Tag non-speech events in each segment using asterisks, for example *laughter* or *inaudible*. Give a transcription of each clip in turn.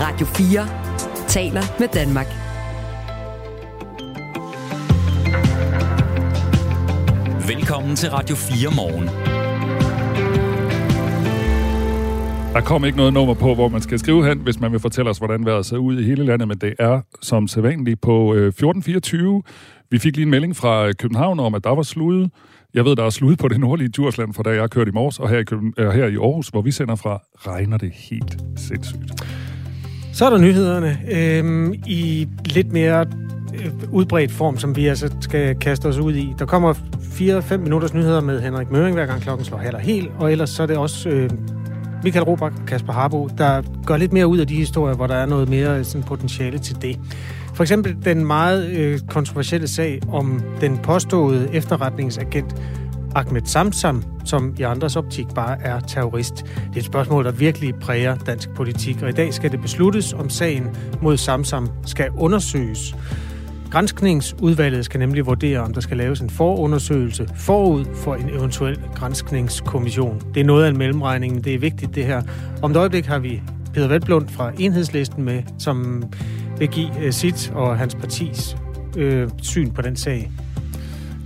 Radio 4 taler med Danmark. Velkommen til Radio 4 morgen. Der kom ikke noget nummer på, hvor man skal skrive hen, hvis man vil fortælle os, hvordan vejret ser ud i hele landet, men det er som sædvanligt på 1424. Vi fik lige en melding fra København om, at der var slude. Jeg ved, der er slude på det nordlige Djursland, for da jeg kørte i morges, og her i, Køben, øh, her i Aarhus, hvor vi sender fra, regner det helt sindssygt. Så er der nyhederne øhm, i lidt mere øh, udbredt form, som vi altså skal kaste os ud i. Der kommer 4-5 minutters nyheder med Henrik Møring, hver gang klokken slår halv helt, og ellers så er det også øh, Michael Robach og Kasper Harbo, der gør lidt mere ud af de historier, hvor der er noget mere øh, sådan, potentiale til det. For eksempel den meget øh, kontroversielle sag om den påståede efterretningsagent Ahmed Samsam, som i andres optik bare er terrorist. Det er et spørgsmål, der virkelig præger dansk politik, og i dag skal det besluttes, om sagen mod Samsam skal undersøges. Grænskningsudvalget skal nemlig vurdere, om der skal laves en forundersøgelse forud for en eventuel grænskningskommission. Det er noget af en mellemregning, men det er vigtigt det her. Om et øjeblik har vi Peter Velblund fra Enhedslisten med, som vil give øh, sit og hans partis øh, syn på den sag.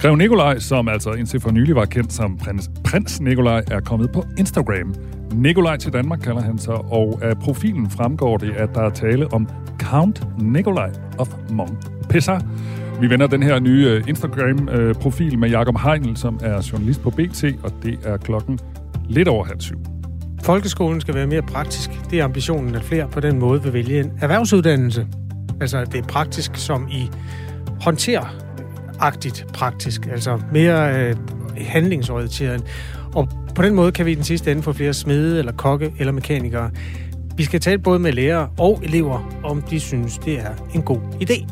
Grev Nikolaj, som altså indtil for nylig var kendt som prins, prins Nikolaj, er kommet på Instagram. Nikolaj til Danmark kalder han sig, og af profilen fremgår det, at der er tale om Count Nikolaj of Montpessar. Vi vender den her nye øh, Instagram-profil med Jakob Heinl, som er journalist på BT, og det er klokken lidt over halv syv. Folkeskolen skal være mere praktisk. Det er ambitionen, at flere på den måde vil vælge en erhvervsuddannelse. Altså, det er praktisk som i agtigt praktisk, altså mere øh, handlingsorienteret. Og på den måde kan vi i den sidste ende få flere smede, eller kokke, eller mekanikere. Vi skal tale både med lærere og elever, om de synes, det er en god idé.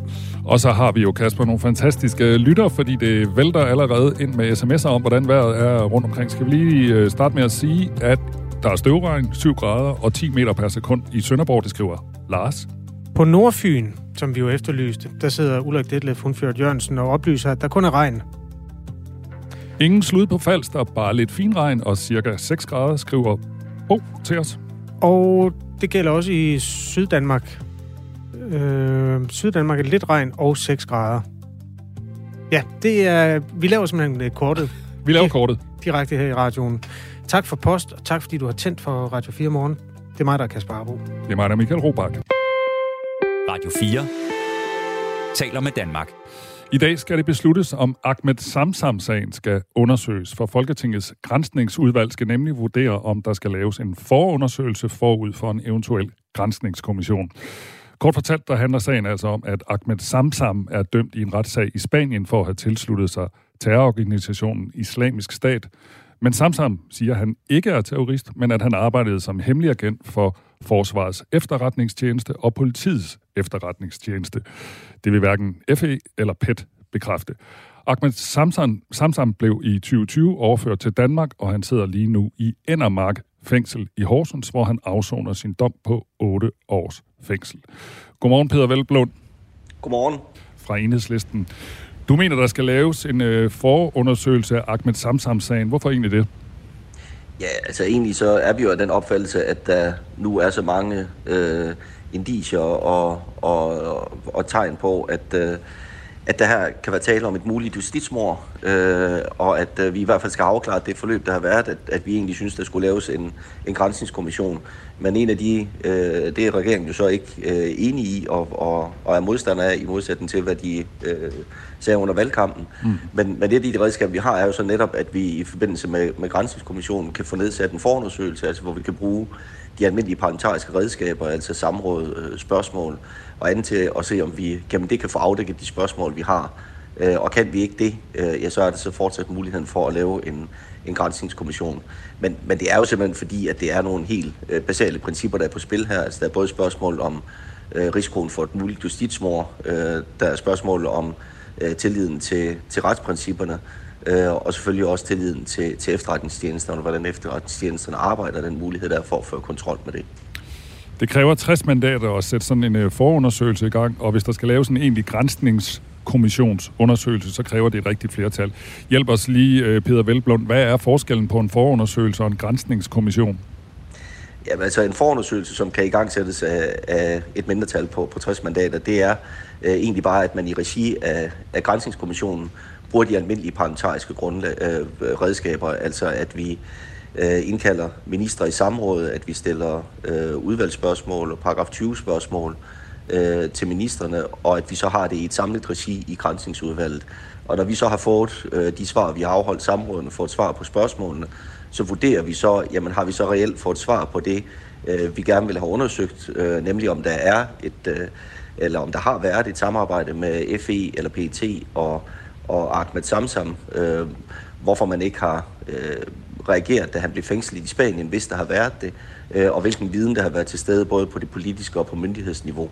Og så har vi jo, Kasper, nogle fantastiske lytter, fordi det vælter allerede ind med sms'er om, hvordan vejret er rundt omkring. Skal vi lige øh, starte med at sige, at der er støvregn, 7 grader og 10 meter per sekund i Sønderborg, det skriver Lars. På Nordfyn, som vi jo efterlyste, der sidder Ulrik Detlef Hundfjørd Jørgensen og oplyser, at der kun er regn. Ingen slud på Falster, bare lidt fin regn og cirka 6 grader, skriver Bo til os. Og det gælder også i Syddanmark. Øh, Syddanmark er lidt regn og 6 grader. Ja, det er, vi laver simpelthen kortet. Vi laver kortet. Direkte her i radioen. Tak for post, og tak fordi du har tændt for Radio 4 morgen. Det er mig, der er Kasper Arbo. Det er mig, der er Michael Robach. Radio 4 taler med Danmark. I dag skal det besluttes, om Ahmed Samsam-sagen skal undersøges, for Folketingets grænsningsudvalg skal nemlig vurdere, om der skal laves en forundersøgelse forud for en eventuel grænsningskommission. Kort fortalt, der handler sagen altså om, at Ahmed Samsam er dømt i en retssag i Spanien for at have tilsluttet sig terrororganisationen Islamisk Stat. Men Samsam siger, at han ikke er terrorist, men at han arbejdede som hemmelig agent for Forsvarets efterretningstjeneste og politiets efterretningstjeneste. Det vil hverken FE eller PET bekræfte. Ahmed Samsam, Samsam blev i 2020 overført til Danmark, og han sidder lige nu i Endermark fængsel i Horsens, hvor han afsoner sin dom på 8 års fængsel. Godmorgen, Peter Velblund. Godmorgen. Fra Enhedslisten. Du mener, der skal laves en øh, forundersøgelse af Ahmed Samsam-sagen. Hvorfor egentlig det? Ja, altså egentlig så er vi jo af den opfattelse, at der nu er så mange øh, indicier og, og, og, og tegn på, at, øh, at der her kan være tale om et muligt justitsmord, øh, og at øh, vi i hvert fald skal afklare det forløb, der har været, at, at vi egentlig synes, der skulle laves en, en grænsningskommission. Men en af de, øh, det er regeringen jo så ikke øh, enige i, og, og, og er modstander af, i modsætning til, hvad de øh, sagde under valgkampen. Mm. Men, men det er de redskaber, vi har, er jo så netop, at vi i forbindelse med, med grænsningskommissionen kan få nedsat en forundersøgelse, altså hvor vi kan bruge de almindelige parlamentariske redskaber, altså samråd, øh, spørgsmål og andet til at se, om vi jamen, det kan få afdækket de spørgsmål, vi har. Øh, og kan vi ikke det, øh, ja, så er det så fortsat muligheden for at lave en, en grænsningskommission. Men, men det er jo simpelthen fordi, at det er nogle helt øh, basale principper, der er på spil her. Altså, der er både spørgsmål om øh, risikoen for et muligt justitsmord, øh, der er spørgsmål om øh, tilliden til, til retsprincipperne, øh, og selvfølgelig også tilliden til, til efterretningstjenesterne, og hvordan efterretningstjenesterne arbejder, den mulighed der for at føre kontrol med det. Det kræver 60 mandater at sætte sådan en øh, forundersøgelse i gang, og hvis der skal laves en egentlig grænsningskommissionsundersøgelse, så kræver det et rigtigt flertal. Hjælp os lige, øh, Peter Velblund. Hvad er forskellen på en forundersøgelse og en grænsningskommission? Jamen, altså en forundersøgelse, som kan i gang sættes af, af et mindretal på, på 60 mandater, det er øh, egentlig bare, at man i regi af, af Grænsningskommissionen bruger de almindelige parlamentariske grundlag, øh, redskaber, altså at vi øh, indkalder minister i samrådet, at vi stiller øh, udvalgsspørgsmål og paragraf 20 spørgsmål øh, til ministerne, og at vi så har det i et samlet regi i grænsningsudvalget. Og når vi så har fået øh, de svar, vi har afholdt samrådene, fået svar på spørgsmålene, så vurderer vi så, jamen har vi så reelt fået svar på det, øh, vi gerne vil have undersøgt, øh, nemlig om der er et, øh, eller om der har været et samarbejde med FE eller PET og, og Ahmed Samsam, øh, hvorfor man ikke har øh, reageret, da han blev fængslet i Spanien, hvis der har været det, øh, og hvilken viden der har været til stede både på det politiske og på myndighedsniveau.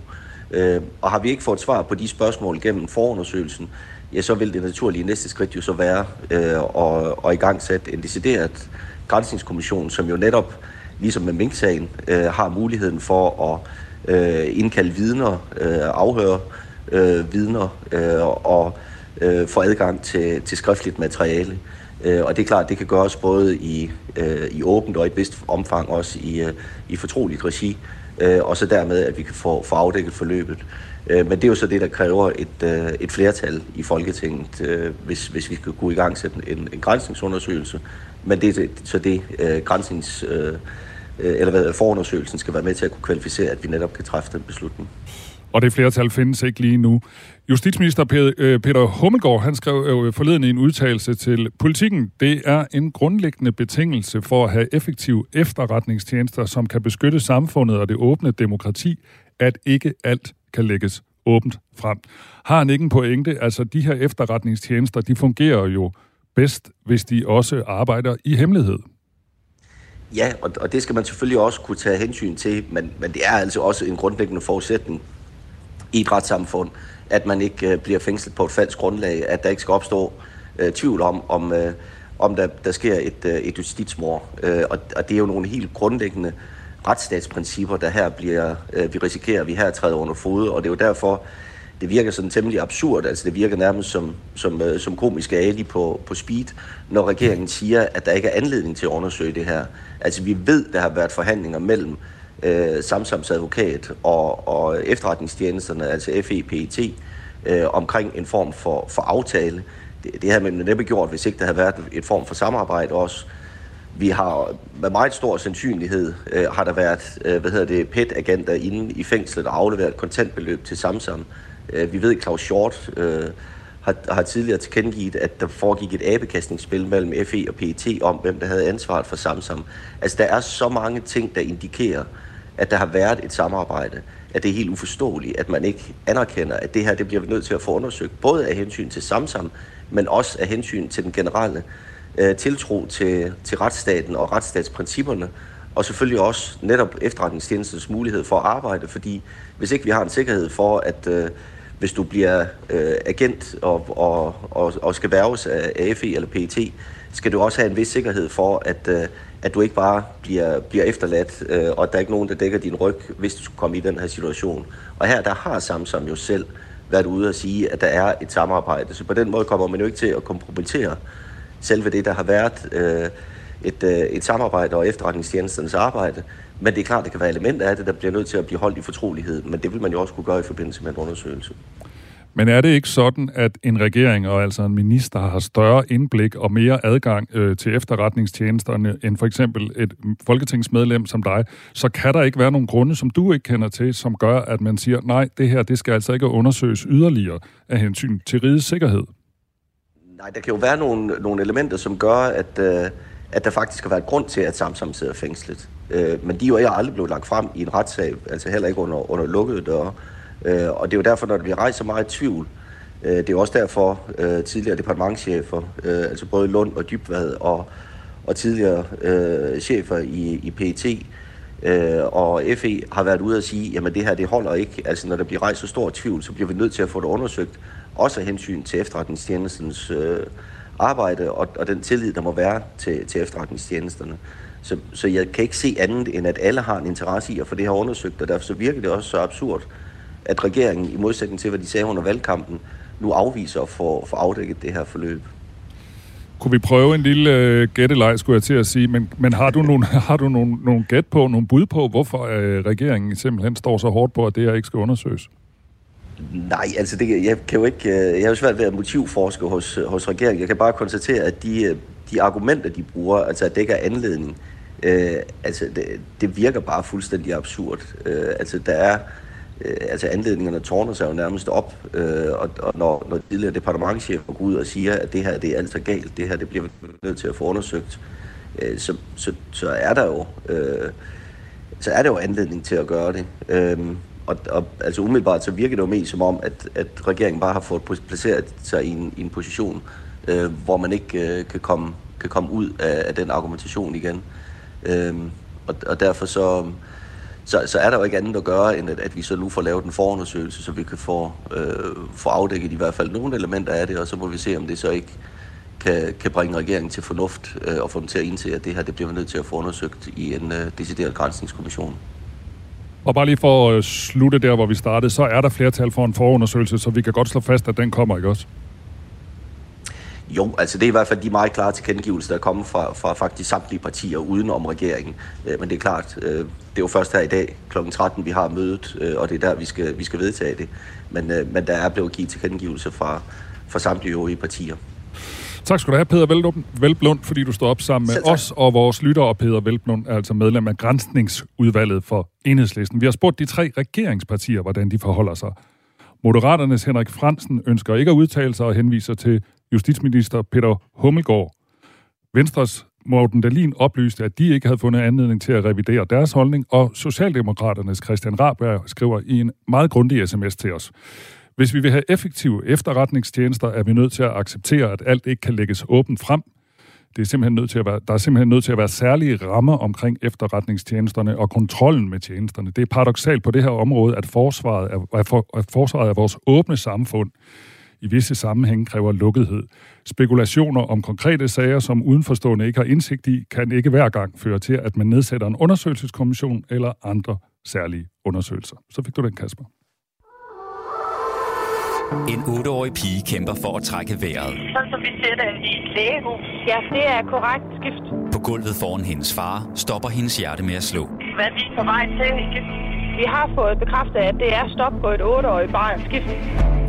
Øh, og har vi ikke fået svar på de spørgsmål gennem forundersøgelsen, ja, så vil det naturlige næste skridt jo så være øh, at, og i gang sætte en decideret grænsningskommission, som jo netop, ligesom med Mink-sagen, øh, har muligheden for at øh, indkalde vidner, øh, afhøre øh, vidner øh, og øh, få adgang til, til skriftligt materiale. Øh, Øh, og det er klart, det kan gøres både i, øh, i åbent og i et vist omfang også i, øh, i fortroligt regi, øh, og så dermed, at vi kan få, få afdækket forløbet. Men det er jo så det, der kræver et, et flertal i Folketinget, hvis, hvis vi skal kunne i gang sætte en, en grænsningsundersøgelse. Men det er så det grænsnings... Eller hvad forundersøgelsen skal være med til at kunne kvalificere, at vi netop kan træffe den beslutning. Og det flertal findes ikke lige nu. Justitsminister øh, Peter Hummelgaard, han skrev øh, forleden i en udtalelse til politikken, det er en grundlæggende betingelse for at have effektive efterretningstjenester, som kan beskytte samfundet og det åbne demokrati, at ikke alt kan lægges åbent frem. Har han ikke en pointe? Altså, de her efterretningstjenester, de fungerer jo bedst, hvis de også arbejder i hemmelighed. Ja, og, og det skal man selvfølgelig også kunne tage hensyn til, men, men det er altså også en grundlæggende forudsætning i et retssamfund, at man ikke øh, bliver fængslet på et falsk grundlag, at der ikke skal opstå øh, tvivl om, om, øh, om der, der sker et, øh, et justitsmord. Øh, og, og det er jo nogle helt grundlæggende retsstatsprincipper, der her bliver, øh, vi risikerer, at vi her træder under fod, og det er jo derfor, det virker sådan temmelig absurd, altså det virker nærmest som, som, øh, som komisk ali på, på speed, når regeringen siger, at der ikke er anledning til at undersøge det her. Altså vi ved, der har været forhandlinger mellem øh, Samsams advokat og, og efterretningstjenesterne, altså FEPT, øh, omkring en form for, for aftale. Det, det havde man næppe gjort, hvis ikke der havde været et form for samarbejde også. Vi har med meget stor sandsynlighed øh, har der været øh, hvad hedder det, PET-agenter inde i fængslet og afleveret kontantbeløb til Samsam. Øh, vi ved, at Claus Short øh, har, har tidligere tilkendegivet, at der foregik et abekastningsspil mellem FE og PET om, hvem der havde ansvaret for Samsam. Altså, der er så mange ting, der indikerer, at der har været et samarbejde, at det er helt uforståeligt, at man ikke anerkender, at det her det bliver vi nødt til at få undersøgt, både af hensyn til Samsam, men også af hensyn til den generelle øh, tiltro til, til retsstaten og retsstatsprincipperne, og selvfølgelig også netop efterretningstjenestens mulighed for at arbejde, fordi hvis ikke vi har en sikkerhed for, at øh, hvis du bliver øh, agent og, og, og, og skal værves af AFE eller PET, skal du også have en vis sikkerhed for, at, øh, at du ikke bare bliver, bliver efterladt, øh, og at der er ikke nogen, der dækker din ryg, hvis du skulle komme i den her situation. Og her der har Samsung jo selv været ude og sige, at der er et samarbejde. Så på den måde kommer man jo ikke til at kompromittere selve det, der har været øh, et, øh, et samarbejde og efterretningstjenestens arbejde. Men det er klart, det kan være elementer af det, der bliver nødt til at blive holdt i fortrolighed. Men det vil man jo også kunne gøre i forbindelse med en undersøgelse. Men er det ikke sådan, at en regering og altså en minister har større indblik og mere adgang øh, til efterretningstjenesterne end for eksempel et folketingsmedlem som dig, så kan der ikke være nogen grunde, som du ikke kender til, som gør, at man siger, nej, det her det skal altså ikke undersøges yderligere af hensyn til rigets sikkerhed? Nej, der kan jo være nogle, nogle elementer, som gør, at, øh, at der faktisk har været grund til, at Samsam sidder fængslet. Øh, men de er jo aldrig blevet lagt frem i en retssag, altså heller ikke under, under lukkede døre. Øh, og det er jo derfor, når vi rejser meget tvivl, øh, det er jo også derfor øh, tidligere departementchefer, øh, altså både Lund og Dybvad og, og tidligere øh, chefer i, i PET øh, og FE har været ude at sige, jamen det her det holder ikke. Altså når der bliver rejst så stor tvivl, så bliver vi nødt til at få det undersøgt, også af hensyn til efterretningstjenestens øh, arbejde og, og den tillid, der må være til, til efterretningstjenesterne. Så, så jeg kan ikke se andet, end at alle har en interesse i at få det her undersøgt, og derfor så virker det også så absurd, at regeringen, i modsætning til, hvad de sagde under valgkampen, nu afviser at få, få afdækket det her forløb. Kunne vi prøve en lille øh, gættelej, skulle jeg til at sige, men, men har du nogle, *laughs* har du nogle, nogle gæt på, nogle bud på, hvorfor øh, regeringen simpelthen står så hårdt på, at det her ikke skal undersøges? Nej, altså det, jeg kan jo ikke, øh, jeg har jo svært ved at motivforske hos, hos regeringen. Jeg kan bare konstatere, at de, øh, de argumenter, de bruger, altså at det ikke er anledning, øh, altså det, det virker bare fuldstændig absurd. Øh, altså der er, øh, altså anledningerne tårner sig jo nærmest op, øh, og, og når, når tidligere departementchefer går ud og siger, at det her det er altså galt, det her det bliver vi nødt til at få undersøgt, øh, så, så, så er der jo øh, så er der jo anledning til at gøre det. Øhm, og, og altså umiddelbart så virker det jo mest som om, at, at regeringen bare har fået placeret sig i en, i en position, øh, hvor man ikke øh, kan, komme, kan komme ud af, af den argumentation igen. Øh, og, og derfor så, så, så er der jo ikke andet at gøre, end at, at vi så nu får lavet en forundersøgelse, så vi kan få, øh, få afdækket i hvert fald nogle elementer af det, og så må vi se, om det så ikke kan, kan bringe regeringen til fornuft øh, og få dem til at indse, at det her det bliver nødt til at få undersøgt i en øh, decideret grænsningskommission. Og bare lige for at slutte der, hvor vi startede, så er der flertal for en forundersøgelse, så vi kan godt slå fast, at den kommer, ikke også? Jo, altså det er i hvert fald de meget klare tilkendegivelser, der er kommet fra, fra faktisk samtlige partier uden om regeringen. Øh, men det er klart, øh, det er jo først her i dag kl. 13, vi har mødet, øh, og det er der, vi skal, vi skal vedtage det. Men, men der er blevet givet tilkendegivelser fra, fra samtlige øvrige partier. Tak skal du have, Peter Velblund, fordi du står op sammen med os og vores lytter. Og Peter Velblund er altså medlem af Grænsningsudvalget for Enhedslisten. Vi har spurgt de tre regeringspartier, hvordan de forholder sig. Moderaternes Henrik Fransen ønsker ikke at udtale sig og henviser til justitsminister Peter Hummelgaard. Venstres Morten Dalin oplyste, at de ikke havde fundet anledning til at revidere deres holdning, og Socialdemokraternes Christian Raberg skriver i en meget grundig sms til os. Hvis vi vil have effektive efterretningstjenester, er vi nødt til at acceptere, at alt ikke kan lægges åbent frem. Det er simpelthen nødt til at være, der er simpelthen nødt til at være særlige rammer omkring efterretningstjenesterne og kontrollen med tjenesterne. Det er paradoxalt på det her område, at forsvaret er, at forsvaret er vores åbne samfund i visse sammenhænge kræver lukkethed. Spekulationer om konkrete sager, som udenforstående ikke har indsigt i, kan ikke hver gang føre til, at man nedsætter en undersøgelseskommission eller andre særlige undersøgelser. Så fik du den, Kasper. En 8-årig pige kæmper for at trække vejret. Sådan som vi ser det i et lægehus. Ja, det er korrekt skift. På gulvet foran hendes far stopper hendes hjerte med at slå. Hvad er vi på vej til? Vi har fået bekræftet, at det er stop på et 8-årigt barn skift.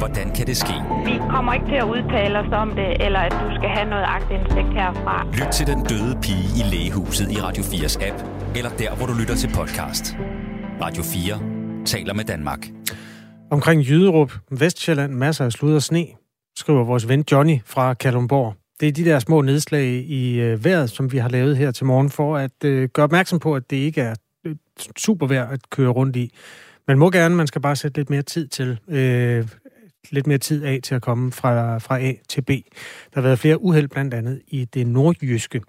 Hvordan kan det ske? Vi kommer ikke til at udtale os om det, eller at du skal have noget agtindsigt herfra. Lyt til den døde pige i lægehuset i Radio 4's app, eller der, hvor du lytter til podcast. Radio 4 taler med Danmark. Omkring Jyderup, Vestjylland, masser af slud og sne, skriver vores ven Johnny fra Kalundborg. Det er de der små nedslag i øh, vejret, som vi har lavet her til morgen, for at øh, gøre opmærksom på, at det ikke er super vejr at køre rundt i. Man må gerne, man skal bare sætte lidt mere tid til. Øh, lidt mere tid af til at komme fra, fra A til B. Der har været flere uheld blandt andet i det nordjyske.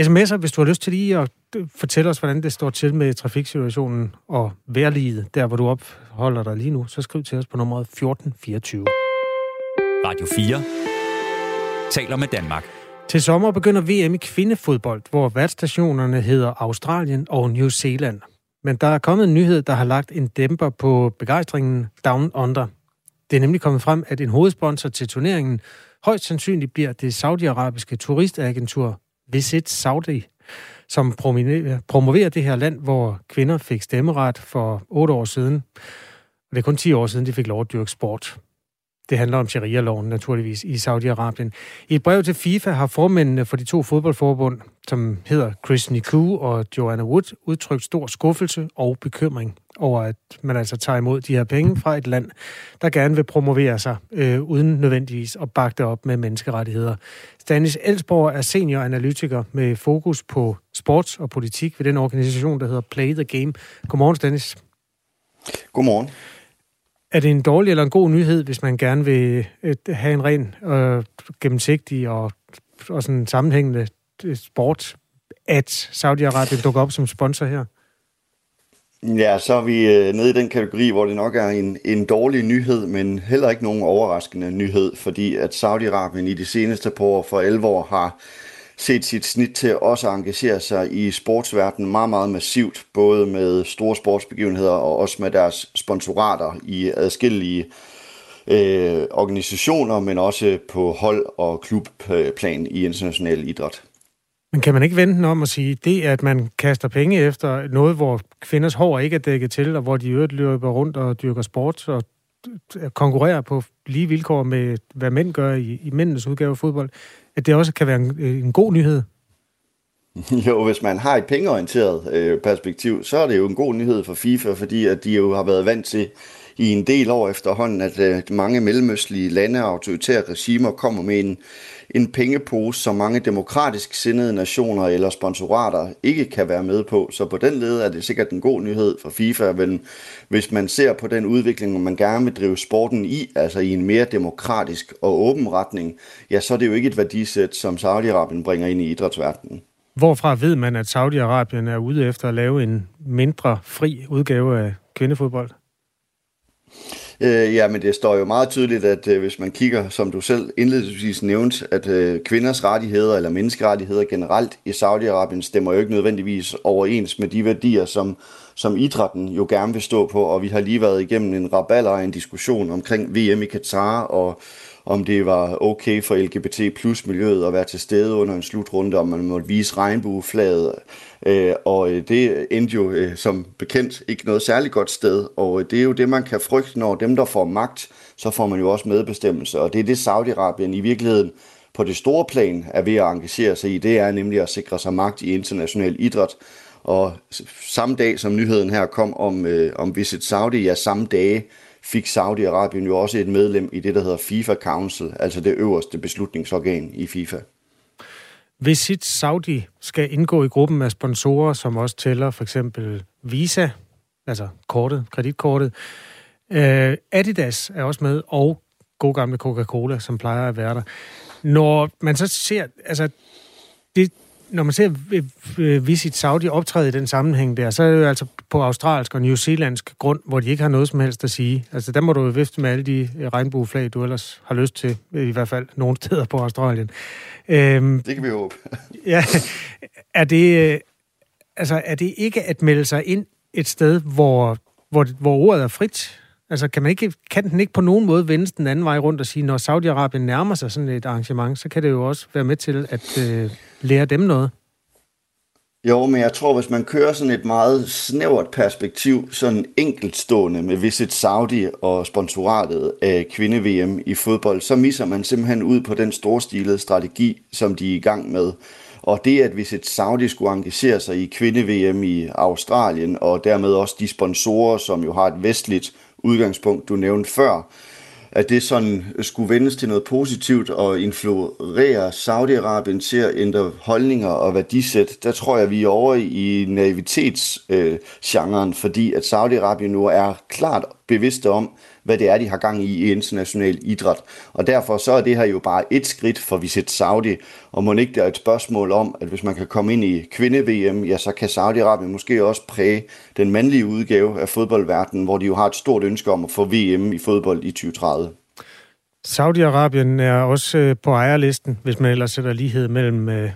SMS'er, hvis du har lyst til lige at fortælle os, hvordan det står til med trafiksituationen og vejrliget, der hvor du opholder dig lige nu, så skriv til os på nummeret 1424. Radio 4 taler med Danmark. Til sommer begynder VM i kvindefodbold, hvor værtsstationerne hedder Australien og New Zealand. Men der er kommet en nyhed, der har lagt en dæmper på begejstringen Down Under. Det er nemlig kommet frem, at en hovedsponsor til turneringen højst sandsynligt bliver det saudiarabiske turistagentur Visit Saudi, som promoverer det her land, hvor kvinder fik stemmeret for otte år siden. Og det er kun 10 år siden, de fik lov at dyrke sport. Det handler om sharia-loven naturligvis i Saudi-Arabien. I et brev til FIFA har formændene for de to fodboldforbund, som hedder Chris Niku og Joanna Wood, udtrykt stor skuffelse og bekymring over, at man altså tager imod de her penge fra et land, der gerne vil promovere sig, øh, uden nødvendigvis at bakke det op med menneskerettigheder. Stanis Elsborg er senioranalytiker med fokus på sports og politik ved den organisation, der hedder Play the Game. Godmorgen, Stanis. Godmorgen. Er det en dårlig eller en god nyhed, hvis man gerne vil øh, have en ren, øh, gennemsigtig og, og sådan sammenhængende øh, sport, at Saudi-Arabien dukker op som sponsor her? Ja, så er vi øh, nede i den kategori, hvor det nok er en, en dårlig nyhed, men heller ikke nogen overraskende nyhed, fordi at Saudi-Arabien i de seneste par år for 11 år har set sit snit til også at engagere sig i sportsverdenen meget, meget massivt, både med store sportsbegivenheder og også med deres sponsorater i adskillige øh, organisationer, men også på hold- og klubplan i international idræt. Men kan man ikke vente den om at sige, det at man kaster penge efter noget, hvor kvinders hår ikke er dækket til, og hvor de øvrigt løber rundt og dyrker sport og konkurrere på lige vilkår med, hvad mænd gør i, i mændenes udgave af fodbold, at det også kan være en, en god nyhed? *laughs* Jo, hvis man har et pengeorienteret øh, perspektiv, så er det jo en god nyhed for FIFA, fordi at de jo har været vant til i en del år efterhånden, at øh, mange mellemøstlige lande og autoritære regimer kommer med en, en pengepose, som mange demokratisk sindede nationer eller sponsorater ikke kan være med på. Så på den led er det sikkert en god nyhed for FIFA, men hvis man ser på den udvikling, man gerne vil drive sporten i, altså i en mere demokratisk og åben retning, ja, så er det jo ikke et værdisæt, som Saudi-Arabien bringer ind i idrætsverdenen. Hvorfra ved man, at Saudi-Arabien er ude efter at lave en mindre fri udgave af kvindefodbold? Øh, ja, men det står jo meget tydeligt, at øh, hvis man kigger, som du selv indledningsvis nævnte, at øh, kvinders rettigheder eller menneskerettigheder generelt i Saudi-Arabien stemmer jo ikke nødvendigvis overens med de værdier, som, som idrætten jo gerne vil stå på, og vi har lige været igennem en raballer og en diskussion omkring VM i Katar, og om det var okay for LGBT plus miljøet at være til stede under en slutrunde, om man måtte vise regnbueflaget. Øh, og øh, det endte jo øh, som bekendt ikke noget særligt godt sted, og øh, det er jo det, man kan frygte, når dem, der får magt, så får man jo også medbestemmelse, og det er det Saudi-Arabien i virkeligheden på det store plan er ved at engagere sig i, det er nemlig at sikre sig magt i international idræt, og samme dag som nyheden her kom om, øh, om Visit Saudi, ja samme dage, fik Saudi-Arabien jo også et medlem i det, der hedder FIFA Council, altså det øverste beslutningsorgan i FIFA. Visit Saudi skal indgå i gruppen af sponsorer, som også tæller for eksempel Visa, altså kortet, kreditkortet. Uh, Adidas er også med, og god gamle Coca-Cola, som plejer at være der. Når man så ser, altså det, når man ser Visit Saudi optræde i den sammenhæng der, så er det jo altså på australsk og newzealandsk grund, hvor de ikke har noget som helst at sige. Altså der må du jo vifte med alle de regnbueflag, du ellers har lyst til, i hvert fald nogle *laughs* steder på Australien. Øhm, det kan vi håbe. *laughs* ja, er det, altså, er det ikke at melde sig ind et sted, hvor, hvor, hvor ordet er frit? Altså, kan, man ikke, kan den ikke på nogen måde vende den anden vej rundt og sige, når Saudi-Arabien nærmer sig sådan et arrangement, så kan det jo også være med til at øh, lære dem noget? Jo, men jeg tror, hvis man kører sådan et meget snævert perspektiv, sådan enkeltstående med Visit Saudi og sponsoratet af kvinde-VM i fodbold, så misser man simpelthen ud på den storstilede strategi, som de er i gang med. Og det, at Visit Saudi skulle engagere sig i kvinde-VM i Australien, og dermed også de sponsorer, som jo har et vestligt udgangspunkt, du nævnte før, at det sådan skulle vendes til noget positivt og influere Saudi-Arabien til at ændre holdninger og værdisæt, der tror jeg, vi er over i naivitetsgenren, øh, fordi at Saudi-Arabien nu er klart bevidste om, hvad det er, de har gang i i international idræt. Og derfor så er det her jo bare et skridt for Visit Saudi, og må ikke det er et spørgsmål om, at hvis man kan komme ind i kvinde-VM, ja, så kan Saudi-Arabien måske også præge den mandlige udgave af fodboldverdenen, hvor de jo har et stort ønske om at få VM i fodbold i 2030. Saudi-Arabien er også øh, på ejerlisten, hvis man ellers sætter lighed mellem øh,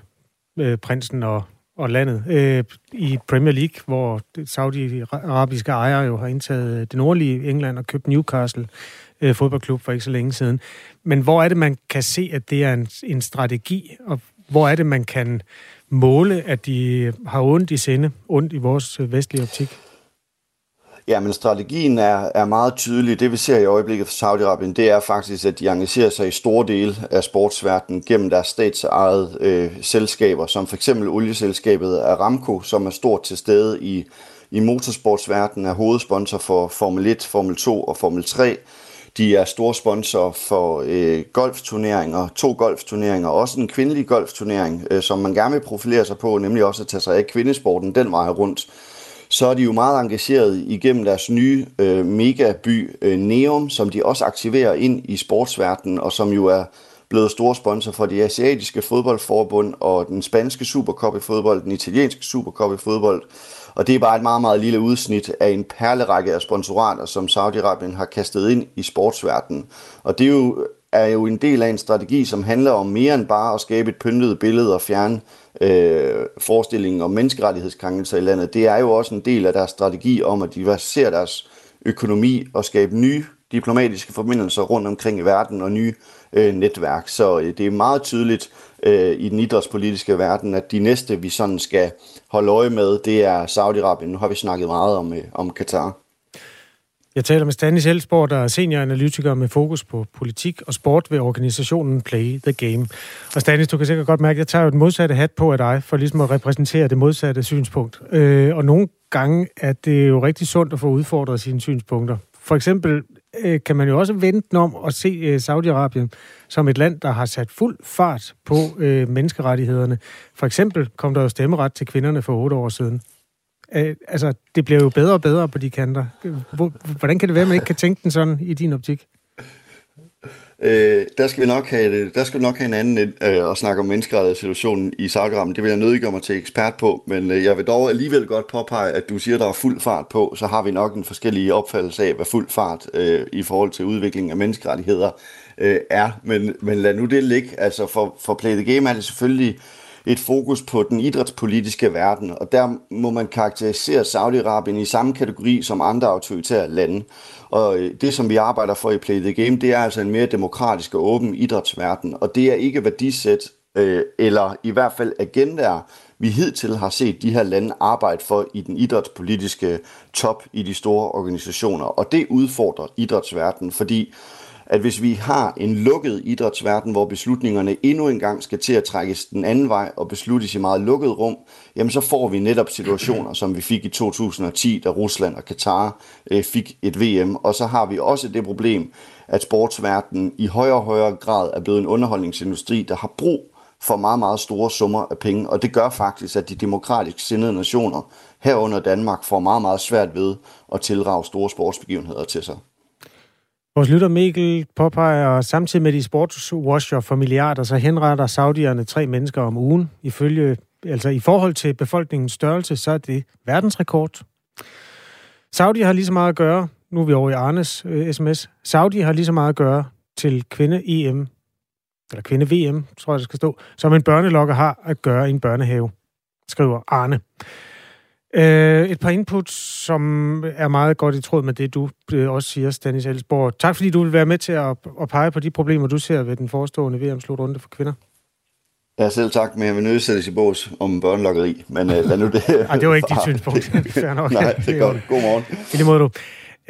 øh, prinsen og og landet øh, i Premier League, hvor saudi-arabiske ejere jo har indtaget øh, det nordlige England og købt Newcastle øh, fodboldklub for ikke så længe siden. Men hvor er det, man kan se, at det er en, en strategi, og hvor er det, man kan måle, at de har ondt i sinde, ondt i vores øh, vestlige optik? Ja, men strategien er, er meget tydelig. Det vi ser i øjeblikket for Saudi-Arabien, det er faktisk, at de engagerer sig i store dele af sportsverdenen gennem deres statsejede øh, selskaber, som for eksempel olieselskabet Aramco, som er stort til stede i, i motorsportsverdenen, er hovedsponsor for Formel 1, Formel 2 og Formel 3. De er store sponsor for øh, golfturneringer, to golfturneringer, også en kvindelig golfturnering, øh, som man gerne vil profilere sig på, nemlig også at tage sig af kvindesporten den vej rundt så er de jo meget engageret igennem deres nye øh, megaby øh, Neom, som de også aktiverer ind i sportsverdenen, og som jo er blevet store sponsor for de asiatiske fodboldforbund og den spanske Supercup i fodbold, den italienske Supercup i fodbold. Og det er bare et meget, meget lille udsnit af en perlerække af sponsorater, som Saudi-Arabien har kastet ind i sportsverdenen. Og det er jo, er jo en del af en strategi, som handler om mere end bare at skabe et pyntet billede og fjerne øh, forestillingen om menneskerettighedskrænkelser i landet, det er jo også en del af deres strategi om at diversificere deres økonomi og skabe nye diplomatiske forbindelser rundt omkring i verden og nye øh, netværk. Så øh, det er meget tydeligt øh, i den idrætspolitiske verden, at de næste, vi sådan skal holde øje med, det er Saudi-Arabien. Nu har vi snakket meget om, øh, om Katar. Jeg taler med Stanis Elsborg, der er senioranalytiker med fokus på politik og sport ved organisationen Play the Game. Og Stanis, du kan sikkert godt mærke, at jeg tager jo den modsatte hat på af dig, for ligesom at repræsentere det modsatte synspunkt. Øh, og nogle gange er det jo rigtig sundt at få udfordret sine synspunkter. For eksempel øh, kan man jo også vente om at se øh, Saudi-Arabien som et land, der har sat fuld fart på øh, menneskerettighederne. For eksempel kom der jo stemmeret til kvinderne for otte år siden. Øh, altså, det bliver jo bedre og bedre på de kanter. Hvordan kan det være, at man ikke kan tænke den sådan i din optik? Øh, der skal vi nok have, der skal vi nok have en anden øh, at snakke om menneskerettighedssituationen i Saudi Det vil jeg nødig gøre mig til ekspert på, men øh, jeg vil dog alligevel godt påpege, at du siger, der er fuld fart på, så har vi nok en forskellig opfattelse af, hvad fuld fart øh, i forhold til udviklingen af menneskerettigheder øh, er. Men, men lad nu det ligge. Altså for, for Play the Game er det selvfølgelig et fokus på den idrætspolitiske verden, og der må man karakterisere Saudi-Arabien i samme kategori som andre autoritære lande. Og øh, det, som vi arbejder for i Play the Game, det er altså en mere demokratisk og åben idrætsverden, og det er ikke værdisæt, øh, eller i hvert fald agendaer, vi hidtil har set de her lande arbejde for i den idrætspolitiske top i de store organisationer. Og det udfordrer idrætsverdenen, fordi at hvis vi har en lukket idrætsverden, hvor beslutningerne endnu engang skal til at trækkes den anden vej og besluttes i meget lukket rum, jamen så får vi netop situationer, som vi fik i 2010, da Rusland og Katar øh, fik et VM. Og så har vi også det problem, at sportsverdenen i højere og højere grad er blevet en underholdningsindustri, der har brug for meget, meget store summer af penge, og det gør faktisk, at de demokratisk sindede nationer herunder Danmark får meget, meget svært ved at tilrage store sportsbegivenheder til sig. Vores lytter Mikkel påpeger, samtidig med de sportswasher for milliarder, så henretter saudierne tre mennesker om ugen. Ifølge, altså i forhold til befolkningens størrelse, så er det verdensrekord. Saudi har lige så meget at gøre, nu er vi over i Arnes øh, sms, Saudi har lige så meget at gøre til kvinde-EM, eller kvinde-VM, tror jeg, det skal stå, som en børnelokker har at gøre i en børnehave, skriver Arne. Øh, et par inputs, som er meget godt i tråd med det, du øh, også siger, Stanis Elsborg. Tak fordi du vil være med til at, at pege på de problemer, du ser ved den forestående VM-slutrunde for kvinder. Ja, selv tak, men jeg vil nødt i bås om børnelokkeri, men uh, lad nu det... *laughs* Ej, det var ikke dit *laughs* synspunkt. *laughs* Nok. Nej, det er godt. God morgen. I det måde du.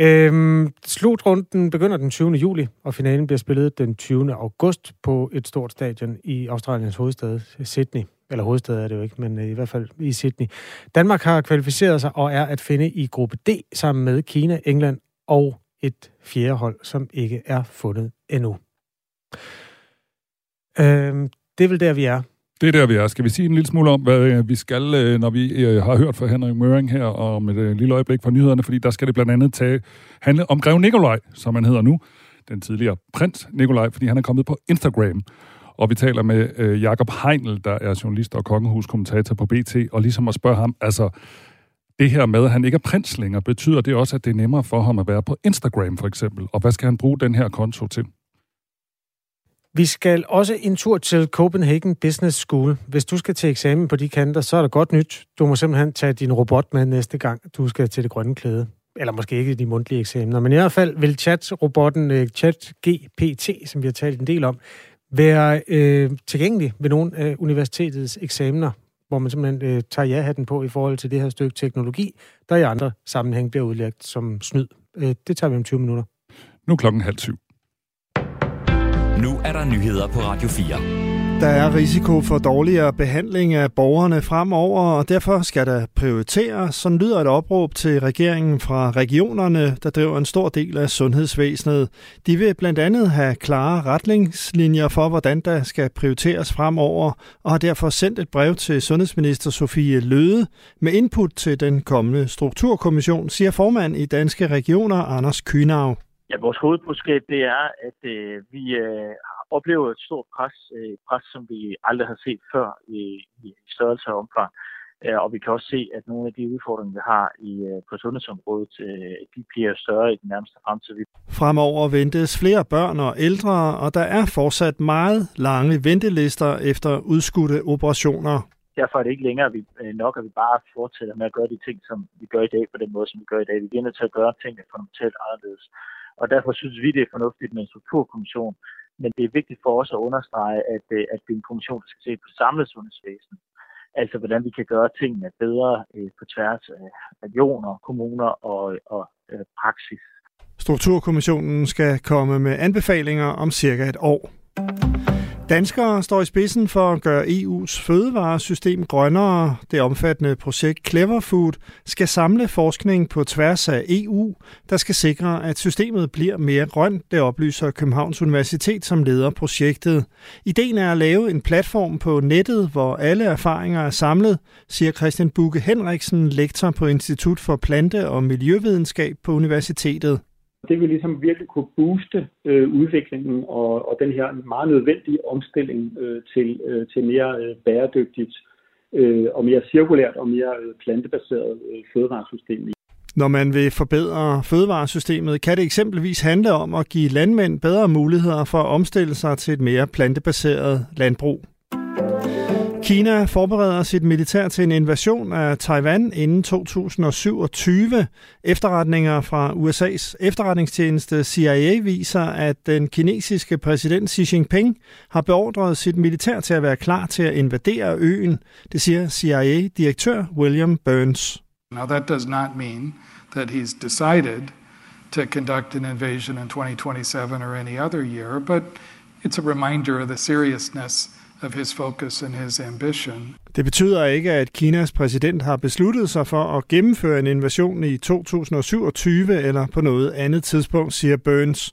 Øhm, slutrunden begynder den 20. juli, og finalen bliver spillet den 20. august på et stort stadion i Australiens hovedstad, Sydney eller hovedstad er det jo ikke, men øh, i hvert fald i Sydney. Danmark har kvalificeret sig og er at finde i gruppe D sammen med Kina, England og et fjerde hold, som ikke er fundet endnu. Øhm, det er vel der, vi er. Det er der, vi er. Skal vi sige en lille smule om, hvad øh, vi skal, øh, når vi har hørt fra Henrik Møring her om et lille øjeblik fra nyhederne, fordi der skal det blandt andet tage, handle om Grev Nikolaj, som han hedder nu, den tidligere prins Nikolaj, fordi han er kommet på Instagram. Og vi taler med øh, Jakob Heinl, der er journalist og kongehuskommentator på BT, og ligesom at spørge ham, altså, det her med, at han ikke er prins længere, betyder det også, at det er nemmere for ham at være på Instagram for eksempel? Og hvad skal han bruge den her konto til? Vi skal også en tur til Copenhagen Business School. Hvis du skal til eksamen på de kanter, så er det godt nyt. Du må simpelthen tage din robot med næste gang, du skal til det grønne klæde. Eller måske ikke de mundtlige eksamener, men i hvert fald vil chat-robotten øh, uh, ChatGPT, som vi har talt en del om, være øh, tilgængelig ved nogle af universitetets eksamener, hvor man simpelthen øh, tager ja-hatten på i forhold til det her stykke teknologi, der i andre sammenhæng bliver udlagt som snyd. Øh, det tager vi om 20 minutter. Nu klokken halv syv. Nu er der nyheder på Radio 4. Der er risiko for dårligere behandling af borgerne fremover, og derfor skal der prioriteres. Sådan lyder et opråb til regeringen fra regionerne, der driver en stor del af sundhedsvæsenet. De vil blandt andet have klare retningslinjer for, hvordan der skal prioriteres fremover, og har derfor sendt et brev til sundhedsminister Sofie Løde med input til den kommende strukturkommission, siger formand i Danske Regioner Anders Kynav. Ja, vores hovedbudskab det er, at øh, vi øh, oplever et stort pres, øh, pres som vi aldrig har set før i, i størrelse og omfang. Øh, og vi kan også se, at nogle af de udfordringer, vi har i, øh, på sundhedsområdet, de bliver større i den nærmeste fremtid. Fremover ventes flere børn og ældre, og der er fortsat meget lange ventelister efter udskudte operationer. Derfor er det ikke længere nok, at vi bare fortsætter med at gøre de ting, som vi gør i dag, på den måde, som vi gør i dag. Vi er nødt til at gøre tingene fundamentalt anderledes. Og derfor synes vi, det er fornuftigt med en strukturkommission. Men det er vigtigt for os at understrege, at, øh, at det er en kommission, der skal se på samlet sundhedsvæsen. Altså hvordan vi kan gøre tingene bedre øh, på tværs af regioner, kommuner og, og øh, praksis. Strukturkommissionen skal komme med anbefalinger om cirka et år. Danskere står i spidsen for at gøre EU's fødevaresystem grønnere. Det omfattende projekt Clever Food skal samle forskning på tværs af EU, der skal sikre, at systemet bliver mere grønt, det oplyser Københavns Universitet, som leder projektet. Ideen er at lave en platform på nettet, hvor alle erfaringer er samlet, siger Christian Bukke Henriksen, lektor på Institut for Plante- og Miljøvidenskab på universitetet. Det vil ligesom virkelig kunne booste øh, udviklingen og, og den her meget nødvendige omstilling øh, til, øh, til mere øh, bæredygtigt øh, og mere cirkulært og mere øh, plantebaseret øh, fødevaresystem. Når man vil forbedre fødevaresystemet, kan det eksempelvis handle om at give landmænd bedre muligheder for at omstille sig til et mere plantebaseret landbrug. Kina forbereder sit militær til en invasion af Taiwan inden 2027. Efterretninger fra USA's efterretningstjeneste CIA viser, at den kinesiske præsident Xi Jinping har beordret sit militær til at være klar til at invadere øen. Det siger CIA-direktør William Burns. Now that does not mean that he's decided to conduct an invasion in 2027 or any other year, but it's a reminder of the seriousness of his focus and his ambition. Det betyder ikke, at Kinas præsident har besluttet sig for at gennemføre en invasion i 2027 eller på noget andet tidspunkt, siger Burns.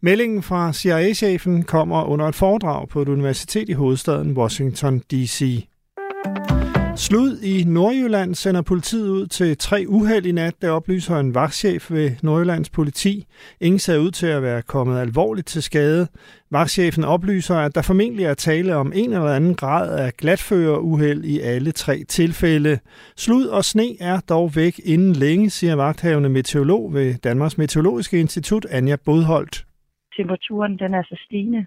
Meldingen fra CIA-chefen kommer under et foredrag på et universitet i hovedstaden Washington, D.C. Slud i Nordjylland sender politiet ud til tre uheld i nat, der oplyser en vagtchef ved Nordjyllands politi. Ingen ser ud til at være kommet alvorligt til skade. Vagtchefen oplyser, at der formentlig er tale om en eller anden grad af glatføreruheld i alle tre tilfælde. Slud og sne er dog væk inden længe, siger vagthavende meteorolog ved Danmarks Meteorologiske Institut, Anja Bodholdt. Temperaturen den er så stigende,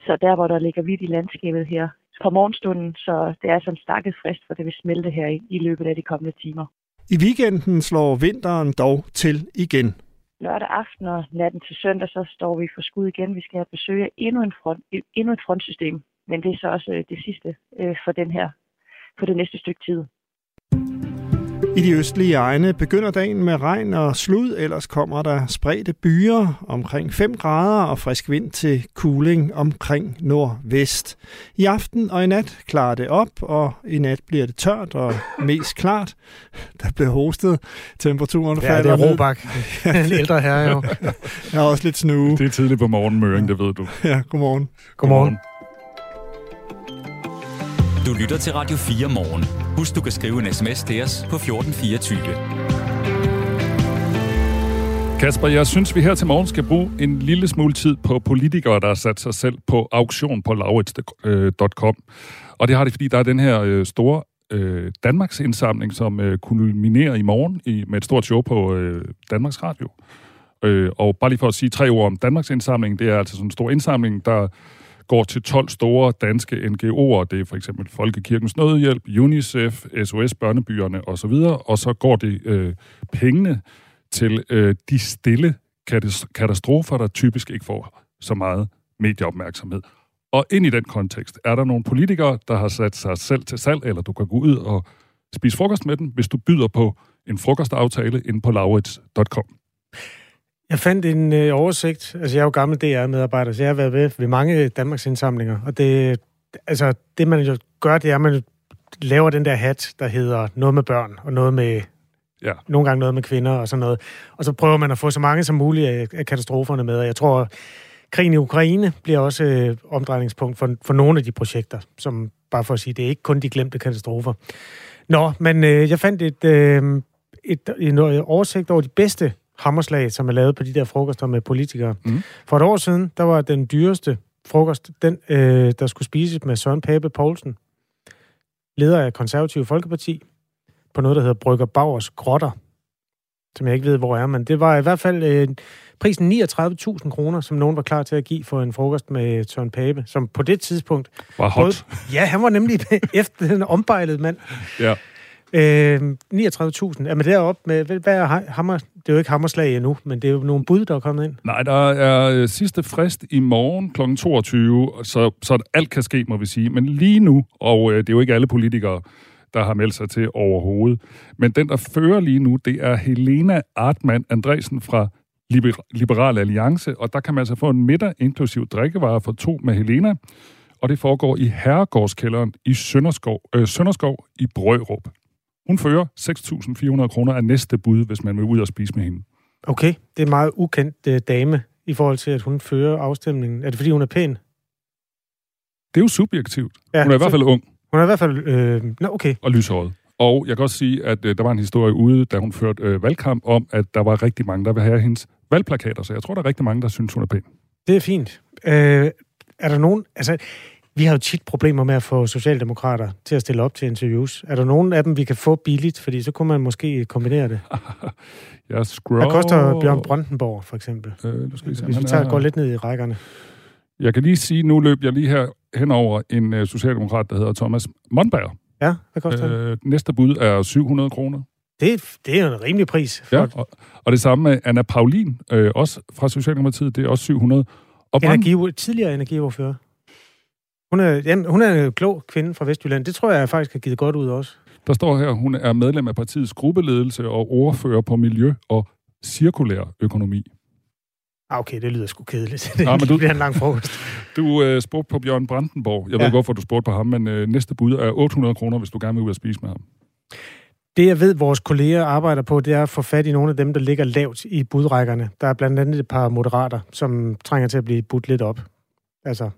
så der hvor der ligger vidt i landskabet her, på morgenstunden, så det er sådan stakket frist, for det vil smelte her i, i løbet af de kommende timer. I weekenden slår vinteren dog til igen. Lørdag aften og natten til søndag, så står vi for skud igen. Vi skal have besøg af endnu, en front, endnu et frontsystem, men det er så også øh, det sidste øh, for den her, for det næste stykke tid. I de østlige egne begynder dagen med regn og slud, ellers kommer der spredte byer omkring 5 grader og frisk vind til cooling omkring nordvest. I aften og i nat klarer det op, og i nat bliver det tørt og mest klart. Der bliver hostet. Temperaturen Ja, falder det er. Robak. En ældre herre jo. Jeg har også lidt snue. Det er tidligt på morgenen, Møring, det ved du. Ja, godmorgen. Godmorgen. Du lytter til Radio 4 morgen. Husk, du kan skrive en sms til os på 1424. Kasper, jeg synes, vi her til morgen skal bruge en lille smule tid på politikere, der har sat sig selv på auktion på laurits.com. Og det har det, fordi der er den her øh, store øh, Danmarks indsamling, som øh, kulminerer i morgen i, med et stort show på øh, Danmarks Radio. Øh, og bare lige for at sige tre ord om Danmarks indsamling, det er altså sådan en stor indsamling, der går til 12 store danske NGO'er. Det er for eksempel Folkekirkens Nødhjælp, UNICEF, SOS Børnebyerne osv. Og så går det øh, pengene til øh, de stille katastrofer, der typisk ikke får så meget medieopmærksomhed. Og ind i den kontekst er der nogle politikere, der har sat sig selv til salg, eller du kan gå ud og spise frokost med dem, hvis du byder på en frokostaftale inde på laurits.com. Jeg fandt en øh, oversigt. Altså, jeg er jo gammel DR-medarbejder, så jeg har været ved, ved mange Danmarks indsamlinger. Og det, altså, det man jo gør, det er, at man laver den der hat, der hedder noget med børn, og noget med Ja. nogle gange noget med kvinder og sådan noget. Og så prøver man at få så mange som muligt af, af katastroferne med. Og jeg tror, krigen i Ukraine bliver også øh, omdrejningspunkt for, for nogle af de projekter, som bare for at sige, det er ikke kun de glemte katastrofer. Nå, men øh, jeg fandt et, øh, et, en oversigt over de bedste hammerslag, som er lavet på de der frokoster med politikere. Mm. For et år siden, der var den dyreste frokost, den, øh, der skulle spises med Søren Pape Poulsen, leder af Konservative Folkeparti, på noget, der hedder Brygger Bauers Grotter, som jeg ikke ved, hvor er, men det var i hvert fald øh, prisen 39.000 kroner, som nogen var klar til at give for en frokost med Søren Pape, som på det tidspunkt... Var hot. ja, han var nemlig *laughs* efter den ombejlede mand. Ja. Øh, 39.000. Er man deroppe med, hvad er hammer? Det er jo ikke hammerslag endnu, men det er jo nogle bud, der er kommet ind. Nej, der er øh, sidste frist i morgen kl. 22, så, så alt kan ske, må vi sige. Men lige nu, og øh, det er jo ikke alle politikere, der har meldt sig til overhovedet, men den, der fører lige nu, det er Helena Artmann Andresen fra Liber- Liberal Alliance, og der kan man altså få en middag inklusiv drikkevarer for to med Helena, og det foregår i Herregårdskælderen i Sønderskov, øh, Sønderskov i Brørup. Hun fører 6.400 kroner af næste bud, hvis man vil ud og spise med hende. Okay, det er en meget ukendt uh, dame i forhold til, at hun fører afstemningen. Er det, fordi hun er pæn? Det er jo subjektivt. Ja, hun er i hvert fald ung. Hun er i hvert fald... Øh... Nå, okay. Og lyshåret. Og jeg kan også sige, at øh, der var en historie ude, da hun førte øh, valgkamp, om, at der var rigtig mange, der vil have hendes valgplakater. Så jeg tror, der er rigtig mange, der synes, hun er pæn. Det er fint. Øh, er der nogen... Altså, vi har jo tit problemer med at få socialdemokrater til at stille op til interviews. Er der nogen af dem, vi kan få billigt? Fordi så kunne man måske kombinere det. *laughs* jeg scroll... Hvad koster Bjørn Brandenborg, for eksempel? Øh, nu skal vi se, Hvis vi tager, er... går lidt ned i rækkerne. Jeg kan lige sige, nu løb jeg lige her henover en uh, socialdemokrat, der hedder Thomas Mondberg. Ja, hvad koster øh, det? Næste bud er 700 kroner. Det, det er en rimelig pris. For... Ja, og, og det samme med Anna Paulin, øh, også fra Socialdemokratiet, det er også 700. Og Energi, tidligere energioverfører. Hun er, ja, hun er en klog kvinde fra Vestjylland. Det tror jeg faktisk har givet godt ud også. Der står her, hun er medlem af partiets gruppeledelse og ordfører på miljø og cirkulær økonomi. Ah, okay, det lyder sgu kedeligt. Det *laughs* ja, men du, bliver en lang frokost. Du uh, spurgte på Bjørn Brandenborg. Jeg ja. ved godt, hvorfor du spurgte på ham, men uh, næste bud er 800 kroner, hvis du gerne vil ud og spise med ham. Det, jeg ved, vores kolleger arbejder på, det er at få fat i nogle af dem, der ligger lavt i budrækkerne. Der er blandt andet et par moderater, som trænger til at blive budt lidt op. Altså,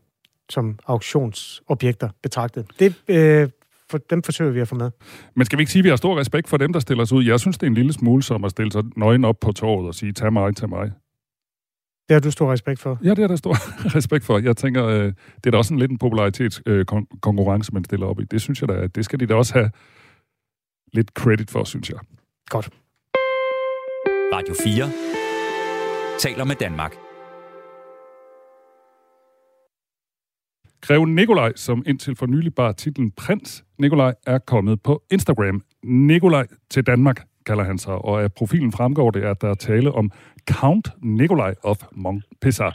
som auktionsobjekter betragtet. Det, øh, for dem forsøger vi at få med. Men skal vi ikke sige, at vi har stor respekt for dem, der stiller sig ud? Jeg synes, det er en lille smule som at stille sig nøgen op på torvet og sige, tag mig, tag mig. Det har du stor respekt for? Ja, det er der stor *laughs* respekt for. Jeg tænker, øh, det er da også en lidt en popularitetskonkurrence, øh, man stiller op i. Det synes jeg da, det skal de da også have lidt credit for, synes jeg. Godt. Radio 4 taler med Danmark. Greve Nikolaj, som indtil for nylig bar titlen Prins Nikolaj, er kommet på Instagram. Nikolaj til Danmark kalder han sig, og af profilen fremgår det, at der er tale om Count Nikolaj of Montpessat.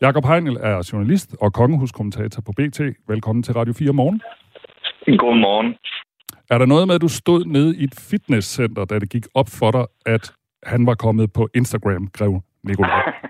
Jakob Heinel er journalist og kongehuskommentator på BT. Velkommen til Radio 4 morgen. Godmorgen. Er der noget med, at du stod nede i et fitnesscenter, da det gik op for dig, at han var kommet på Instagram, Grev Nikolaj? *laughs*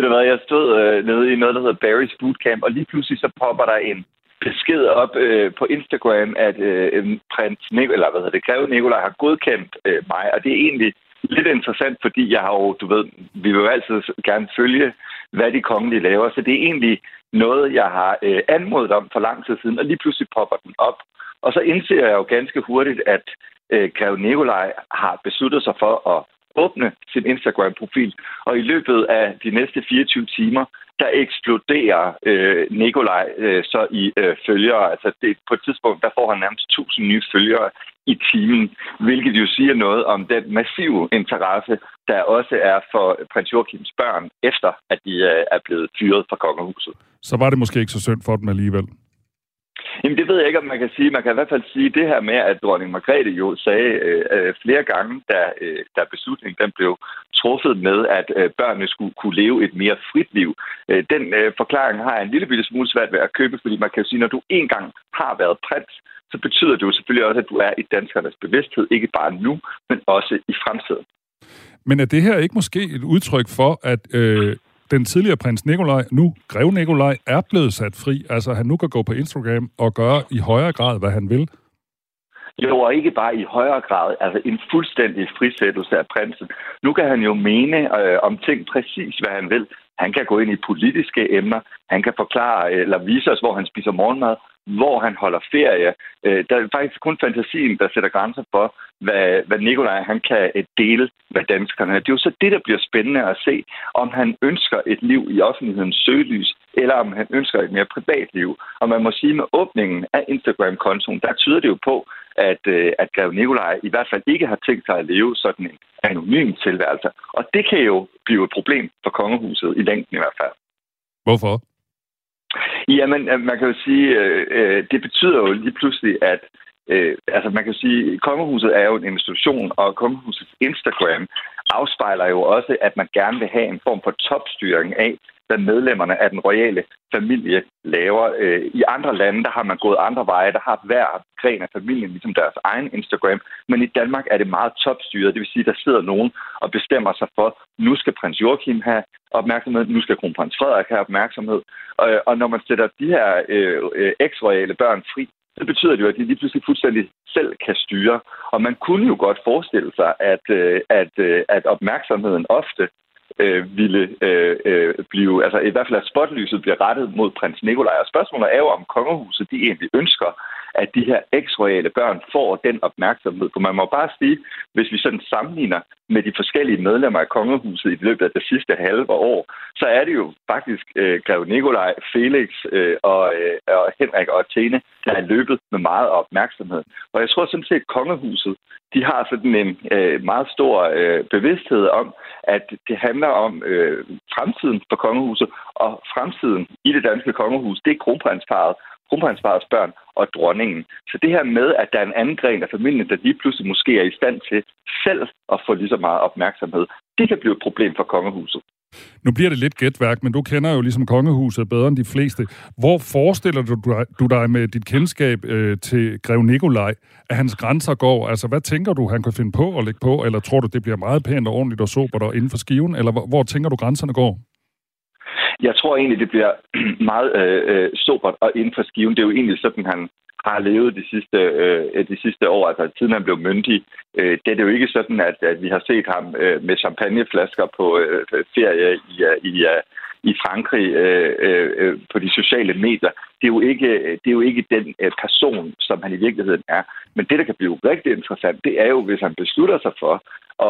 Ved du hvad, jeg stod øh, nede i noget, der hedder Barry's Bootcamp, og lige pludselig så popper der en besked op øh, på Instagram, at øh, prins Nik- eller hvad hedder det, Greve Nikolaj har godkendt øh, mig, og det er egentlig lidt interessant, fordi jeg har jo, du ved, vi vil jo altid gerne følge, hvad de kongelige laver, så det er egentlig noget, jeg har øh, anmodet om for lang tid siden, og lige pludselig popper den op. Og så indser jeg jo ganske hurtigt, at øh, Greve Nikolaj har besluttet sig for at åbne sin Instagram-profil, og i løbet af de næste 24 timer, der eksploderer øh, Nikolaj øh, så i øh, følgere. Altså det, på et tidspunkt, der får han nærmest 1000 nye følgere i timen, hvilket jo siger noget om den massive interesse, der også er for prins Joachims børn, efter at de øh, er blevet fyret fra kongehuset. Så var det måske ikke så synd for dem alligevel? Jamen det ved jeg ikke, om man kan sige. Man kan i hvert fald sige det her med, at dronning Margrethe jo sagde øh, øh, flere gange, da, øh, da beslutningen den blev truffet med, at øh, børnene skulle kunne leve et mere frit liv. Øh, den øh, forklaring har jeg en lille bitte smule svært ved at købe, fordi man kan jo sige, når du engang har været prins, så betyder det jo selvfølgelig også, at du er i danskernes bevidsthed, ikke bare nu, men også i fremtiden. Men er det her ikke måske et udtryk for, at øh, den tidligere prins Nikolaj, nu grev Nikolaj, er blevet sat fri. Altså, han nu kan gå på Instagram og gøre i højere grad, hvad han vil. Jo, og ikke bare i højere grad, altså en fuldstændig frisættelse af prinsen. Nu kan han jo mene øh, om ting præcis, hvad han vil. Han kan gå ind i politiske emner. Han kan forklare øh, eller vise os, hvor han spiser morgenmad hvor han holder ferie. Øh, der er faktisk kun fantasien, der sætter grænser for, hvad, hvad Nikolaj han kan øh, dele med danskerne. Det er jo så det, der bliver spændende at se, om han ønsker et liv i offentlighedens søgelys, eller om han ønsker et mere privat liv. Og man må sige, med åbningen af Instagram-kontoen, der tyder det jo på, at, øh, at Grev Nikolaj i hvert fald ikke har tænkt sig at leve sådan en anonym tilværelse. Og det kan jo blive et problem for kongehuset i længden i hvert fald. Hvorfor? Jamen, øh, man kan jo sige, øh, øh, det betyder jo lige pludselig, at øh, altså man kan sige, kongehuset er jo en institution, og kongehusets Instagram afspejler jo også, at man gerne vil have en form for topstyring af, hvad medlemmerne af den royale familie laver. Øh, I andre lande, der har man gået andre veje, der har hver gren af familien ligesom deres egen Instagram, men i Danmark er det meget topstyret, det vil sige, der sidder nogen og bestemmer sig for, nu skal prins Joachim have opmærksomhed, nu skal kronprins Frederik have opmærksomhed, øh, og når man sætter de her øh, øh, eks-royale børn fri, det betyder jo, at de lige pludselig fuldstændig selv kan styre. Og man kunne jo godt forestille sig, at, øh, at, øh, at opmærksomheden ofte øh, ville øh, øh, blive, altså i hvert fald at spotlyset bliver rettet mod prins Nikolaj. Og spørgsmålet er jo, om kongehuset de egentlig ønsker, at de her eksroyale børn får den opmærksomhed. For man må bare sige, hvis vi sådan sammenligner med de forskellige medlemmer af kongehuset i løbet af det sidste halve år, så er det jo faktisk øh, Greve Nikolaj, Felix øh, og, øh, og Henrik og Athene, der er løbet med meget opmærksomhed. Og jeg tror sådan set, at kongehuset de har sådan en øh, meget stor øh, bevidsthed om, at det handler om øh, fremtiden for kongehuset, og fremtiden i det danske kongehus, det er kronprinsparet, kronprinsparets børn og dronningen. Så det her med, at der er en anden gren af familien, der lige pludselig måske er i stand til selv at få lige så meget opmærksomhed, det kan blive et problem for kongehuset. Nu bliver det lidt gætværk, men du kender jo ligesom kongehuset bedre end de fleste. Hvor forestiller du, du dig med dit kendskab øh, til Grev Nikolaj, at hans grænser går? Altså, hvad tænker du, han kan finde på at lægge på? Eller tror du, det bliver meget pænt og ordentligt og sobert og inden for skiven? Eller hvor, hvor tænker du, grænserne går? Jeg tror egentlig, det bliver *clears throat* meget øh, øh, sobert og inden for skiven. Det er jo egentlig sådan, han har levet de sidste, øh, de sidste år, altså siden han blev myndig. Øh, det er det jo ikke sådan, at, at vi har set ham øh, med champagneflasker på øh, ferie i, øh, i, øh, i Frankrig øh, øh, på de sociale medier. Det er, jo ikke, det er jo ikke den øh, person, som han i virkeligheden er. Men det, der kan blive rigtig interessant, det er jo, hvis han beslutter sig for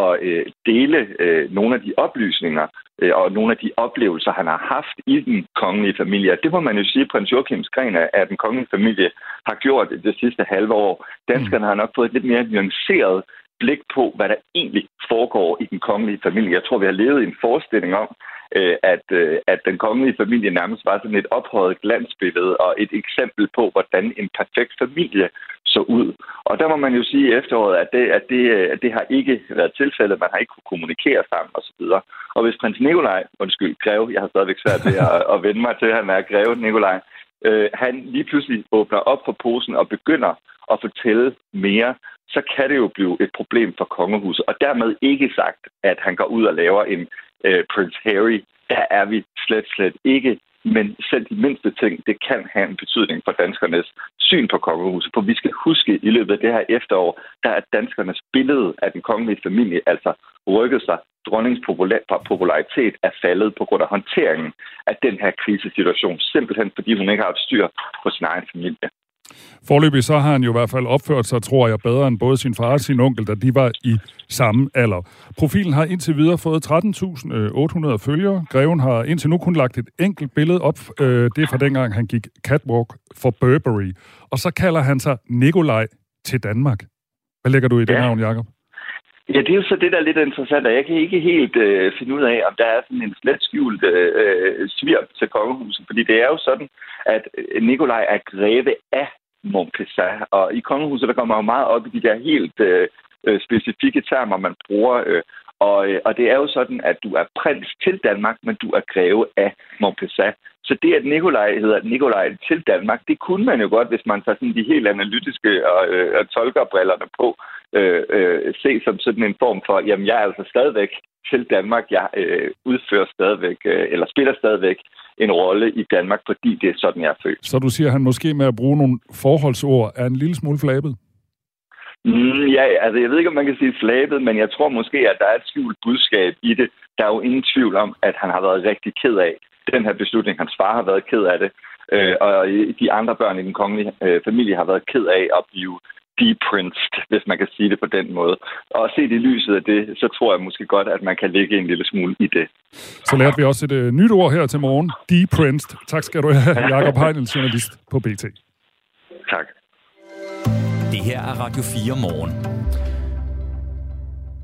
at øh, dele øh, nogle af de oplysninger og nogle af de oplevelser, han har haft i den kongelige familie. Det må man jo sige, at prins Joachims gren af den kongelige familie har gjort det sidste halve år. Danskerne har nok fået et lidt mere nuanceret blik på, hvad der egentlig foregår i den kongelige familie. Jeg tror, vi har levet i en forestilling om, øh, at, øh, at den kongelige familie nærmest var sådan et ophøjet glansbillede og et eksempel på, hvordan en perfekt familie så ud. Og der må man jo sige i efteråret, at det, at det, øh, at det har ikke været tilfældet. Man har ikke kunne kommunikere sammen osv. Og hvis prins Nikolaj, undskyld, Greve, jeg har stadigvæk svært ved at, at vende mig til, at han er Greve Nikolaj, øh, han lige pludselig åbner op for posen og begynder at fortælle mere, så kan det jo blive et problem for kongehuset. Og dermed ikke sagt, at han går ud og laver en øh, Prince Harry. Der er vi slet, slet ikke. Men selv de mindste ting, det kan have en betydning for danskernes syn på kongehuset. For vi skal huske, at i løbet af det her efterår, der er danskernes billede af den kongelige familie altså rykket sig. Dronningens popularitet er faldet på grund af håndteringen af den her krisesituation, simpelthen fordi hun ikke har haft styr på sin egen familie. Forløbig så har han jo i hvert fald opført sig, tror jeg, bedre end både sin far og sin onkel, da de var i samme alder. Profilen har indtil videre fået 13.800 følgere. Greven har indtil nu kun lagt et enkelt billede op. Øh, det er fra dengang, han gik catwalk for Burberry. Og så kalder han sig Nikolaj til Danmark. Hvad lægger du i det ja. navn, Jacob? Ja, det er jo så det, der er lidt interessant, og jeg kan ikke helt øh, finde ud af, om der er sådan en slet skjult øh, svirp til kongehuset, fordi det er jo sådan, at Nikolaj er greve af Montpessat. Og i kongehuset, der kommer jo meget op i de der helt øh, øh, specifikke termer, man bruger. Øh, og, øh, og det er jo sådan, at du er prins til Danmark, men du er greve af Montpessat. Så det, at Nikolaj hedder Nikolaj til Danmark, det kunne man jo godt, hvis man tager sådan de helt analytiske og, øh, og tolkerbrillerne på, øh, øh, se som sådan en form for, jamen jeg er altså stadigvæk til Danmark. Jeg øh, udfører stadigvæk, øh, eller spiller stadigvæk en rolle i Danmark, fordi det er sådan, jeg er født. Så du siger, at han måske med at bruge nogle forholdsord er en lille smule flabet? Mm, ja, altså jeg ved ikke, om man kan sige flabet, men jeg tror måske, at der er et skjult budskab i det. Der er jo ingen tvivl om, at han har været rigtig ked af den her beslutning. Hans far har været ked af det, øh, og de andre børn i den kongelige øh, familie har været ked af at blive deprinced, hvis man kan sige det på den måde. Og set i lyset af det, så tror jeg måske godt, at man kan lægge en lille smule i det. Så lærte vi også et uh, nyt ord her til morgen. Deprinced. Tak skal du have, *laughs* Jakob Heinel, journalist på BT. Tak. Det her er Radio 4 morgen.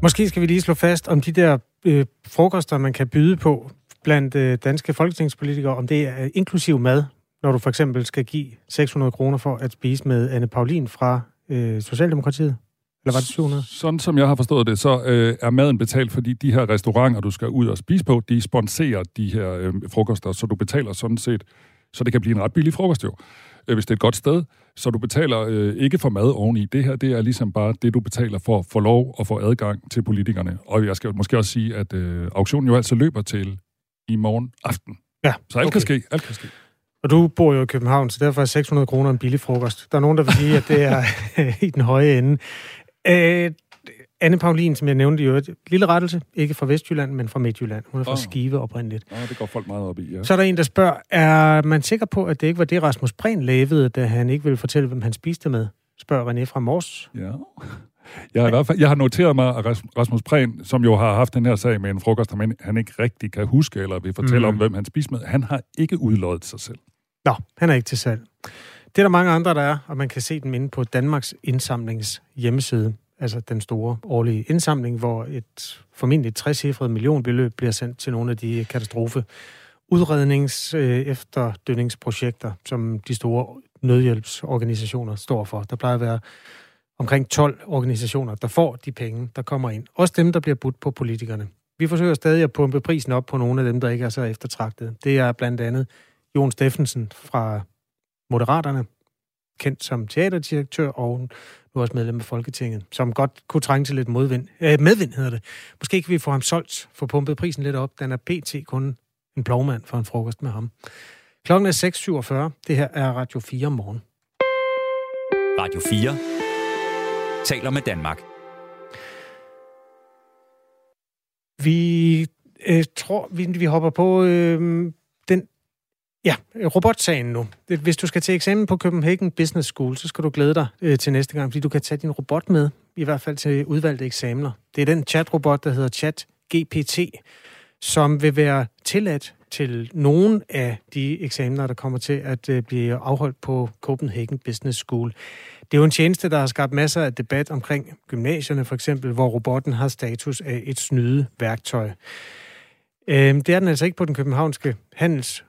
Måske skal vi lige slå fast om de der øh, frokoster, man kan byde på blandt øh, danske folketingspolitikere, om det er inklusiv mad, når du for eksempel skal give 600 kroner for at spise med Anne Paulin fra øh, Socialdemokratiet? Eller var det 700? Sådan som jeg har forstået det, så øh, er maden betalt, fordi de her restauranter, du skal ud og spise på, de sponserer de her øh, frokoster, så du betaler sådan set, så det kan blive en ret billig frokost jo, øh, hvis det er et godt sted. Så du betaler øh, ikke for mad oveni. Det her, det er ligesom bare det, du betaler for at få lov at få adgang til politikerne. Og jeg skal måske også sige, at øh, auktionen jo altså løber til i morgen aften. Ja, Så alt okay. kan ske, alt kan ske. Og du bor jo i København, så derfor er 600 kroner en billig frokost. Der er nogen, der vil sige, at det er *laughs* i den høje ende. Øh, Anne Paulin, som jeg nævnte i øvrigt, lille rettelse, ikke fra Vestjylland, men fra Midtjylland. Hun er fra Åh. Skive oprindeligt. Nå, det går folk meget op i, ja. Så er der en, der spørger, er man sikker på, at det ikke var det, Rasmus Prehn lavede, da han ikke ville fortælle, hvem han spiste med? Spørger René fra Mors. Ja. Jeg har, i hvert fald, jeg har noteret mig, at Ras- Rasmus Prehn, som jo har haft den her sag med en frokost, han, han ikke rigtig kan huske, eller vil fortælle mm. om, hvem han spiste med, han har ikke udløjet sig selv. Nå, han er ikke til salg. Det er der mange andre, der er, og man kan se dem inde på Danmarks Indsamlings hjemmeside. Altså den store årlige indsamling, hvor et formentlig 60 millionbeløb bliver sendt til nogle af de katastrofe udrednings øh, efterdønningsprojekter, som de store nødhjælpsorganisationer står for. Der plejer at være omkring 12 organisationer, der får de penge, der kommer ind. Også dem, der bliver budt på politikerne. Vi forsøger stadig at pumpe prisen op på nogle af dem, der ikke er så eftertragtede. Det er blandt andet Jon Steffensen fra Moderaterne, kendt som teaterdirektør og nu også medlem af Folketinget, som godt kunne trænge til lidt modvind. Øh, medvind hedder det. Måske kan vi få ham solgt, få pumpet prisen lidt op. Den er pt. kun en plovmand for en frokost med ham. Klokken er 6.47. Det her er Radio 4 morgen. Radio 4 taler med Danmark. Vi øh, tror, vi, vi hopper på øh, ja, robotsagen nu. Hvis du skal til eksamen på Copenhagen Business School, så skal du glæde dig øh, til næste gang, fordi du kan tage din robot med, i hvert fald til udvalgte eksamener. Det er den chatrobot, der hedder Chat GPT, som vil være tilladt til nogle af de eksamener, der kommer til at øh, blive afholdt på Copenhagen Business School. Det er jo en tjeneste, der har skabt masser af debat omkring gymnasierne, for eksempel, hvor robotten har status af et snyde værktøj. Øhm, det er den altså ikke på den københavnske handels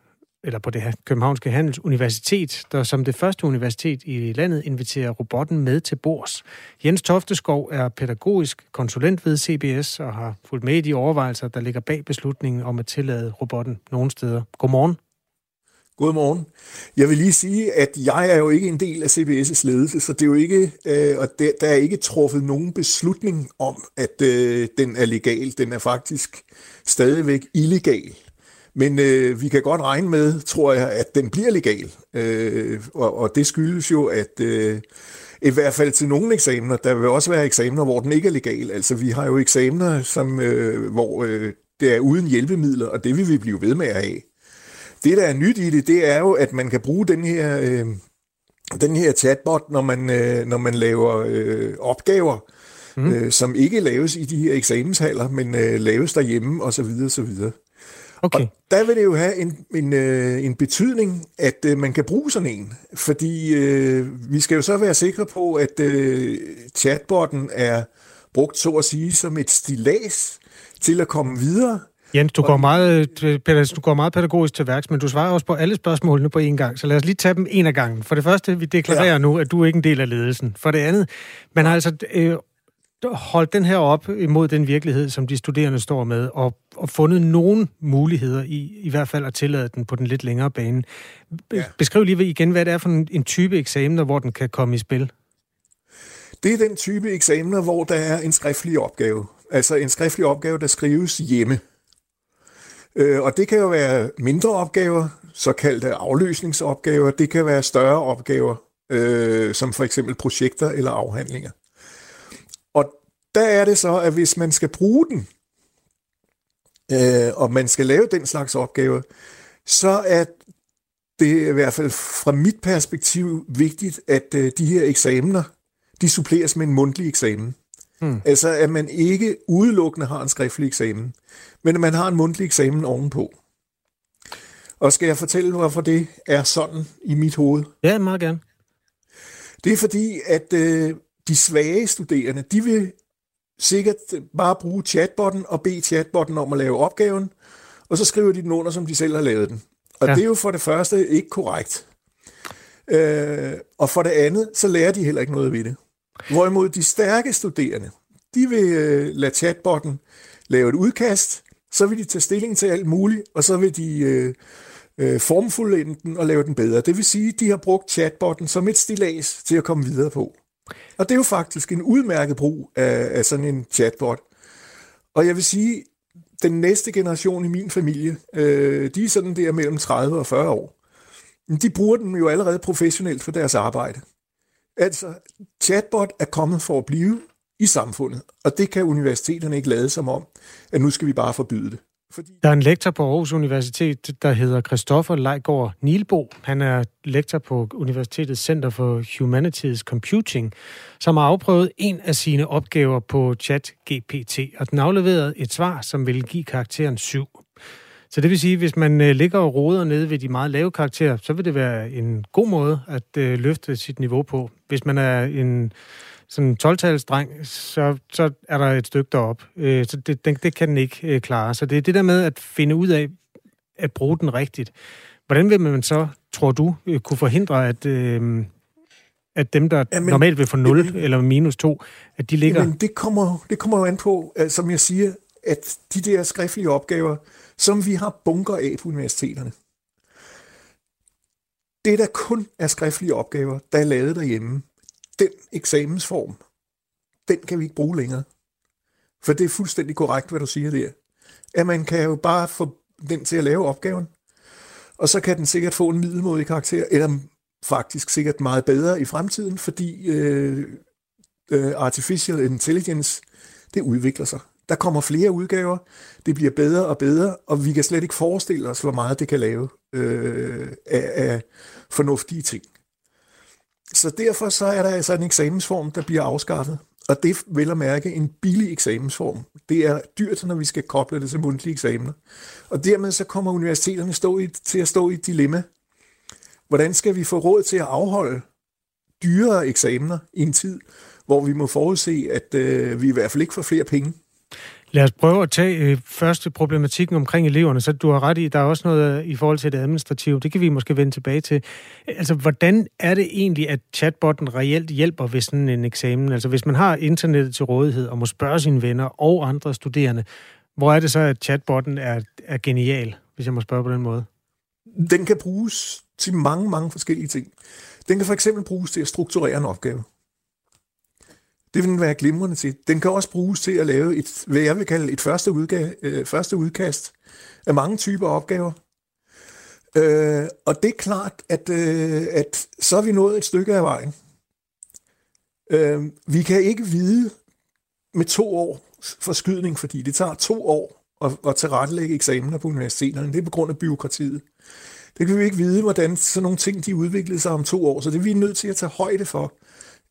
eller på det her Københavnske Handelsuniversitet, der som det første universitet i landet inviterer robotten med til bords. Jens Tofteskov er pædagogisk konsulent ved CBS og har fulgt med i de overvejelser, der ligger bag beslutningen om at tillade robotten nogle steder. Godmorgen. Godmorgen. Jeg vil lige sige, at jeg er jo ikke en del af CBS' ledelse, så det er jo ikke, øh, og der, der er ikke truffet nogen beslutning om, at øh, den er legal. Den er faktisk stadigvæk illegal. Men øh, vi kan godt regne med, tror jeg, at den bliver legal. Øh, og, og det skyldes jo, at øh, i hvert fald til nogle eksamener, der vil også være eksamener, hvor den ikke er legal. Altså vi har jo eksamener, som, øh, hvor øh, det er uden hjælpemidler, og det vil vi blive ved med at have. Det, der er nyt i det, det er jo, at man kan bruge den her, øh, den her chatbot, når man, øh, når man laver øh, opgaver, mm. øh, som ikke laves i de her eksamenshaller, men øh, laves derhjemme osv. osv. Okay. Og der vil det jo have en, en, øh, en betydning, at øh, man kan bruge sådan en. Fordi øh, vi skal jo så være sikre på, at øh, chatbotten er brugt, så at sige, som et stilas til at komme videre. Jens, du går, meget, Peter, du går meget pædagogisk til værks, men du svarer også på alle spørgsmålene på én gang, så lad os lige tage dem en af gangen. For det første, vi deklarerer ja. nu, at du er ikke en del af ledelsen. For det andet, man har altså øh, holdt den her op imod den virkelighed, som de studerende står med, og, og fundet nogle muligheder i, i hvert fald at tillade den på den lidt længere bane. Ja. Beskriv lige igen, hvad det er for en, en type eksamener, hvor den kan komme i spil. Det er den type eksamener, hvor der er en skriftlig opgave. Altså en skriftlig opgave, der skrives hjemme. Øh, og det kan jo være mindre opgaver, såkaldte afløsningsopgaver. Det kan være større opgaver, øh, som for eksempel projekter eller afhandlinger. Der er det så, at hvis man skal bruge den, øh, og man skal lave den slags opgaver, så er det i hvert fald fra mit perspektiv vigtigt, at øh, de her eksamener, de suppleres med en mundtlig eksamen. Hmm. Altså at man ikke udelukkende har en skriftlig eksamen, men at man har en mundtlig eksamen ovenpå. Og skal jeg fortælle, hvorfor det er sådan i mit hoved? Ja, meget gerne. Det er fordi, at øh, de svage studerende, de vil sikkert bare bruge chatbotten og bede chatbotten om at lave opgaven, og så skriver de den under, som de selv har lavet den. Og ja. det er jo for det første ikke korrekt. Øh, og for det andet, så lærer de heller ikke noget ved det. Hvorimod de stærke studerende, de vil øh, lade chatbotten lave et udkast, så vil de tage stilling til alt muligt, og så vil de øh, øh, formfuldende den og lave den bedre. Det vil sige, at de har brugt chatbotten som et stilas til at komme videre på. Og det er jo faktisk en udmærket brug af, af sådan en chatbot. Og jeg vil sige, den næste generation i min familie, øh, de er sådan der mellem 30 og 40 år. De bruger den jo allerede professionelt for deres arbejde. Altså, chatbot er kommet for at blive i samfundet, og det kan universiteterne ikke lade som om, at nu skal vi bare forbyde det. Fordi... Der er en lektor på Aarhus Universitet, der hedder Christoffer Leigård Nilbo. Han er lektor på Universitetets Center for Humanities Computing, som har afprøvet en af sine opgaver på ChatGPT, og den afleverede et svar, som vil give karakteren 7. Så det vil sige, at hvis man øh, ligger og roder nede ved de meget lave karakterer, så vil det være en god måde at øh, løfte sit niveau på. Hvis man er en sådan 12-talsdreng, så, så er der et stykke derop. Øh, så det, det, det kan den ikke øh, klare. Så det er det der med at finde ud af at bruge den rigtigt. Hvordan vil man så, tror du, øh, kunne forhindre, at, øh, at dem, der jamen, normalt vil få 0 jamen, eller minus 2, at de ligger... Jamen, det kommer, det kommer jo an på, som jeg siger, at de der skriftlige opgaver, som vi har bunker af på universiteterne, det der kun er skriftlige opgaver, der er lavet derhjemme, den eksamensform, den kan vi ikke bruge længere. For det er fuldstændig korrekt, hvad du siger der. At man kan jo bare få den til at lave opgaven, og så kan den sikkert få en middelmodig karakter, eller faktisk sikkert meget bedre i fremtiden, fordi øh, øh, artificial intelligence, det udvikler sig. Der kommer flere udgaver, det bliver bedre og bedre, og vi kan slet ikke forestille os, hvor meget det kan lave øh, af, af fornuftige ting. Så derfor så er der altså en eksamensform, der bliver afskaffet. Og det vil at mærke en billig eksamensform. Det er dyrt, når vi skal koble det til mundtlige eksamener. Og dermed så kommer universiteterne stå i, til at stå i et dilemma. Hvordan skal vi få råd til at afholde dyrere eksamener i en tid, hvor vi må forudse, at øh, vi i hvert fald ikke får flere penge? Lad os prøve at tage øh, første problematikken omkring eleverne, så du har ret i, der er også noget øh, i forhold til det administrative, det kan vi måske vende tilbage til. Altså, hvordan er det egentlig, at chatbotten reelt hjælper ved sådan en eksamen? Altså, hvis man har internettet til rådighed og må spørge sine venner og andre studerende, hvor er det så, at chatbotten er, er genial, hvis jeg må spørge på den måde? Den kan bruges til mange, mange forskellige ting. Den kan for eksempel bruges til at strukturere en opgave. Det vil den være glimrende til. Den kan også bruges til at lave et, hvad jeg vil kalde et første, udgave, øh, første udkast af mange typer opgaver. Øh, og det er klart, at, øh, at så er vi nået et stykke af vejen. Øh, vi kan ikke vide med to år forskydning, fordi det tager to år at, at tilrettelægge eksamener på universiteterne. Det er på grund af byråkratiet. Det kan vi ikke vide, hvordan sådan nogle ting de udviklede sig om to år, så det er vi nødt til at tage højde for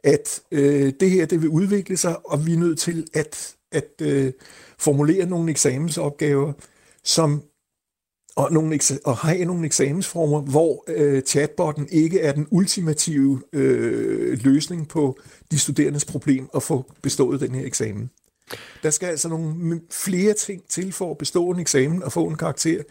at øh, det her det vil udvikle sig, og vi er nødt til at, at øh, formulere nogle eksamensopgaver, som og, nogle, og have nogle eksamensformer, hvor øh, chatbotten ikke er den ultimative øh, løsning på de studerendes problem at få bestået den her eksamen. Der skal altså nogle flere ting til for at bestå en eksamen og få en karakter,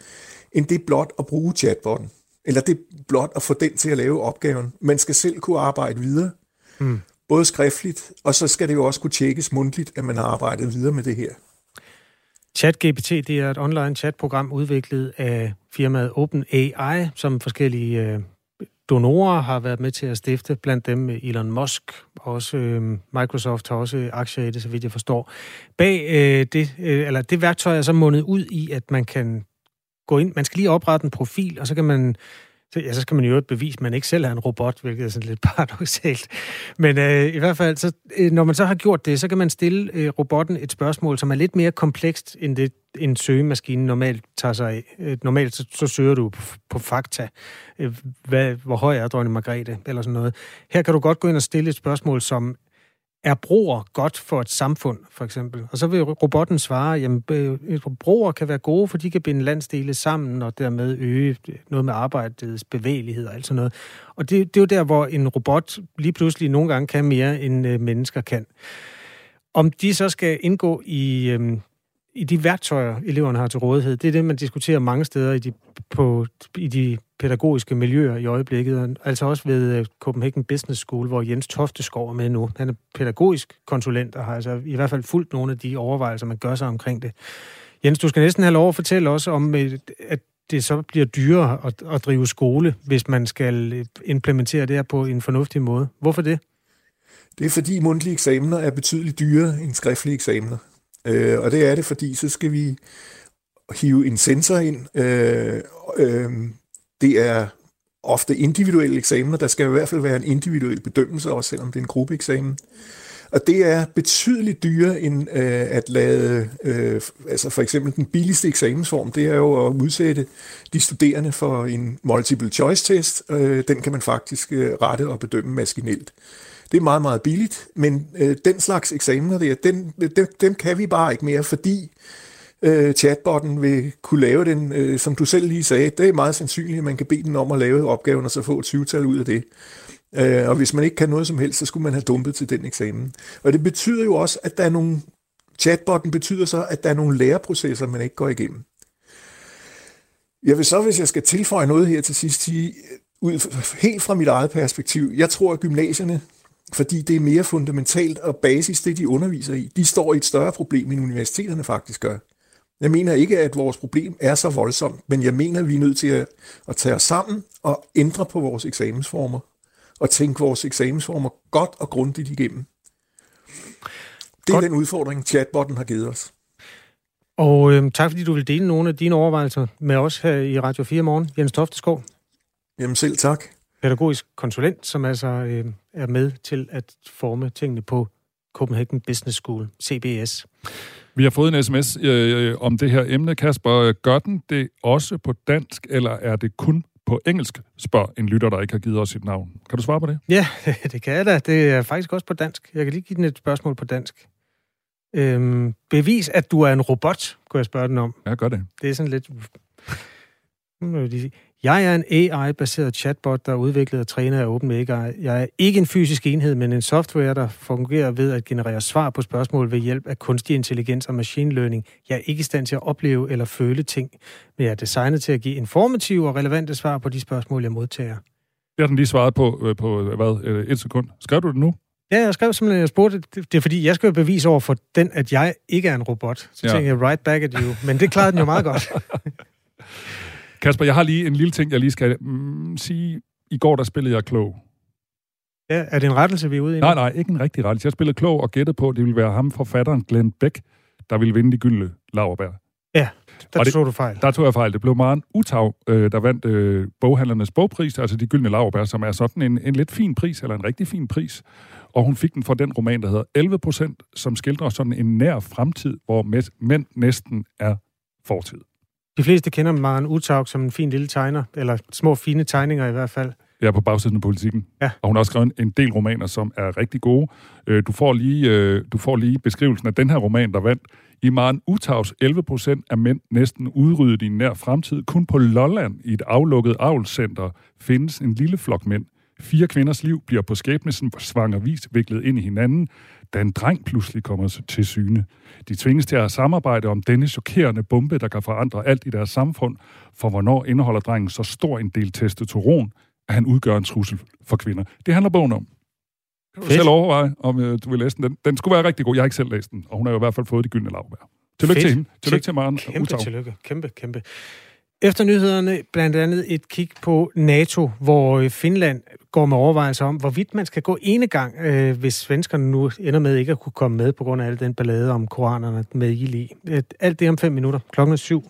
end det blot at bruge chatbotten. Eller det blot at få den til at lave opgaven. Man skal selv kunne arbejde videre. Mm. Både skriftligt, og så skal det jo også kunne tjekkes mundtligt, at man har arbejdet videre med det her. ChatGPT det er et online chatprogram udviklet af firmaet OpenAI, som forskellige øh, donorer har været med til at stifte, blandt dem Elon Musk, og også øh, Microsoft har også aktier i det, så vidt jeg forstår. Bag øh, det, øh, eller det værktøj er så mundet ud i, at man kan gå ind, man skal lige oprette en profil, og så kan man så, ja, så skal man jo et bevis, at man ikke selv er en robot, hvilket er sådan lidt *laughs* paradoxalt. Men øh, i hvert fald, så, øh, når man så har gjort det, så kan man stille øh, robotten et spørgsmål, som er lidt mere komplekst, end det en søgemaskine normalt tager sig af. Øh, normalt så, så søger du på, på fakta. Øh, hvad, hvor høj er dronning Margrethe? Eller sådan noget. Her kan du godt gå ind og stille et spørgsmål, som er broer godt for et samfund, for eksempel? Og så vil robotten svare, jamen øh, broer kan være gode, for de kan binde landsdele sammen, og dermed øge noget med arbejdets bevægelighed og alt sådan noget. Og det, det er jo der, hvor en robot lige pludselig nogle gange kan mere, end øh, mennesker kan. Om de så skal indgå i, øh, i de værktøjer, eleverne har til rådighed. Det er det, man diskuterer mange steder i de, på, i de pædagogiske miljøer i øjeblikket. Altså også ved øh, Copenhagen Business School, hvor Jens Tofteskov er med nu. Han er pædagogisk konsulent og har altså i hvert fald fulgt nogle af de overvejelser, man gør sig omkring det. Jens, du skal næsten have lov at fortælle også om, øh, at det så bliver dyrere at, at drive skole, hvis man skal øh, implementere det her på en fornuftig måde. Hvorfor det? Det er fordi mundtlige eksamener er betydeligt dyrere end skriftlige eksamener. Øh, og det er det, fordi så skal vi hive en sensor ind. Øh, øh, det er ofte individuelle eksamener. Der skal i hvert fald være en individuel bedømmelse, også selvom det er en gruppeeksamen. Og det er betydeligt dyrere end øh, at lade, øh, altså for eksempel den billigste eksamensform, det er jo at udsætte de studerende for en multiple choice test. Øh, den kan man faktisk øh, rette og bedømme maskinelt. Det er meget, meget billigt, men øh, den slags eksamener der, den, dem, dem kan vi bare ikke mere, fordi øh, chatbotten vil kunne lave den, øh, som du selv lige sagde, det er meget sandsynligt, at man kan bede den om at lave opgaven og så få et 20-tal ud af det. Øh, og hvis man ikke kan noget som helst, så skulle man have dumpet til den eksamen. Og det betyder jo også, at der er nogle, chatbotten betyder så, at der er nogle læreprocesser, man ikke går igennem. Jeg vil så, hvis jeg skal tilføje noget her til sidst, sige, øh, ud, helt fra mit eget perspektiv, jeg tror, at gymnasierne fordi det er mere fundamentalt og basis, det de underviser i. De står i et større problem, end universiteterne faktisk gør. Jeg mener ikke, at vores problem er så voldsomt, men jeg mener, at vi er nødt til at, at tage os sammen og ændre på vores eksamensformer, og tænke vores eksamensformer godt og grundigt igennem. Det er godt. den udfordring, chatbotten har givet os. Og øh, tak fordi du vil dele nogle af dine overvejelser med os her i Radio 4 morgen. Jens Tofteskov. Jamen selv tak pædagogisk konsulent, som altså øh, er med til at forme tingene på Copenhagen Business School, CBS. Vi har fået en sms øh, om det her emne, Kasper. Gør den det også på dansk, eller er det kun på engelsk, spørger en lytter, der ikke har givet os sit navn. Kan du svare på det? Ja, *laughs* det kan jeg da. Det er faktisk også på dansk. Jeg kan lige give den et spørgsmål på dansk. Øhm, bevis, at du er en robot, kunne jeg spørge den om. Ja, gør det. Det er sådan lidt... Nu må jeg lige sige. Jeg er en AI-baseret chatbot, der er udviklet og trænet af OpenAI. Jeg er ikke en fysisk enhed, men en software, der fungerer ved at generere svar på spørgsmål ved hjælp af kunstig intelligens og machine learning. Jeg er ikke i stand til at opleve eller føle ting, men jeg er designet til at give informative og relevante svar på de spørgsmål, jeg modtager. Det har den lige svaret på, øh, på hvad, øh, et sekund. Skrev du det nu? Ja, jeg skrev simpelthen, jeg spurgte, det er fordi, jeg skal jo bevise over for den, at jeg ikke er en robot. Så ja. tænkte jeg, right back at you. Men det klarede den jo meget godt. *laughs* Kasper, jeg har lige en lille ting, jeg lige skal mm, sige. I går, der spillede jeg klog. Ja, er det en rettelse, vi er ude i? Nej, nej, ikke en rigtig rettelse. Jeg spillede klog og gættede på, at det ville være ham, forfatteren Glenn Beck, der ville vinde de gyldne laverbær. Ja, der det, tog du fejl. Der tog jeg fejl. Det blev Maren Utav, øh, der vandt øh, boghandlernes bogpris, altså de gyldne laverbær, som er sådan en, en lidt fin pris, eller en rigtig fin pris. Og hun fik den for den roman, der hedder 11 procent, som skildrer sådan en nær fremtid, hvor mænd næsten er fortid. De fleste kender Maren Uthaug som en fin lille tegner, eller små fine tegninger i hvert fald. Ja, på bagsiden af politikken. Ja. Og hun har også skrevet en del romaner, som er rigtig gode. Øh, du får lige, øh, du får lige beskrivelsen af den her roman, der vandt. I Maren Uthavs 11 procent af mænd næsten udryddet i nær fremtid. Kun på Lolland i et aflukket avlscenter findes en lille flok mænd. Fire kvinders liv bliver på skæbnesen svanger vis viklet ind i hinanden, da en dreng pludselig kommer til syne. De tvinges til at samarbejde om denne chokerende bombe, der kan forandre alt i deres samfund, for hvornår indeholder drengen så stor en del testosteron, at han udgør en trussel for kvinder. Det handler bogen om. Kan du selv overveje, om uh, du vil læse den. den. Den skulle være rigtig god. Jeg har ikke selv læst den, og hun har jo i hvert fald fået de gyldne lavbær. Tillykke Fedt. til hende. Tillykke til Maren Kæmpe Utav. tillykke. Kæmpe, kæmpe. Efter nyhederne blandt andet et kig på NATO, hvor øh, Finland går med overvejelser om, hvorvidt man skal gå ene gang, øh, hvis svenskerne nu ender med ikke at kunne komme med på grund af al den ballade om koranerne med ild i. Alt det om fem minutter. Klokken er syv.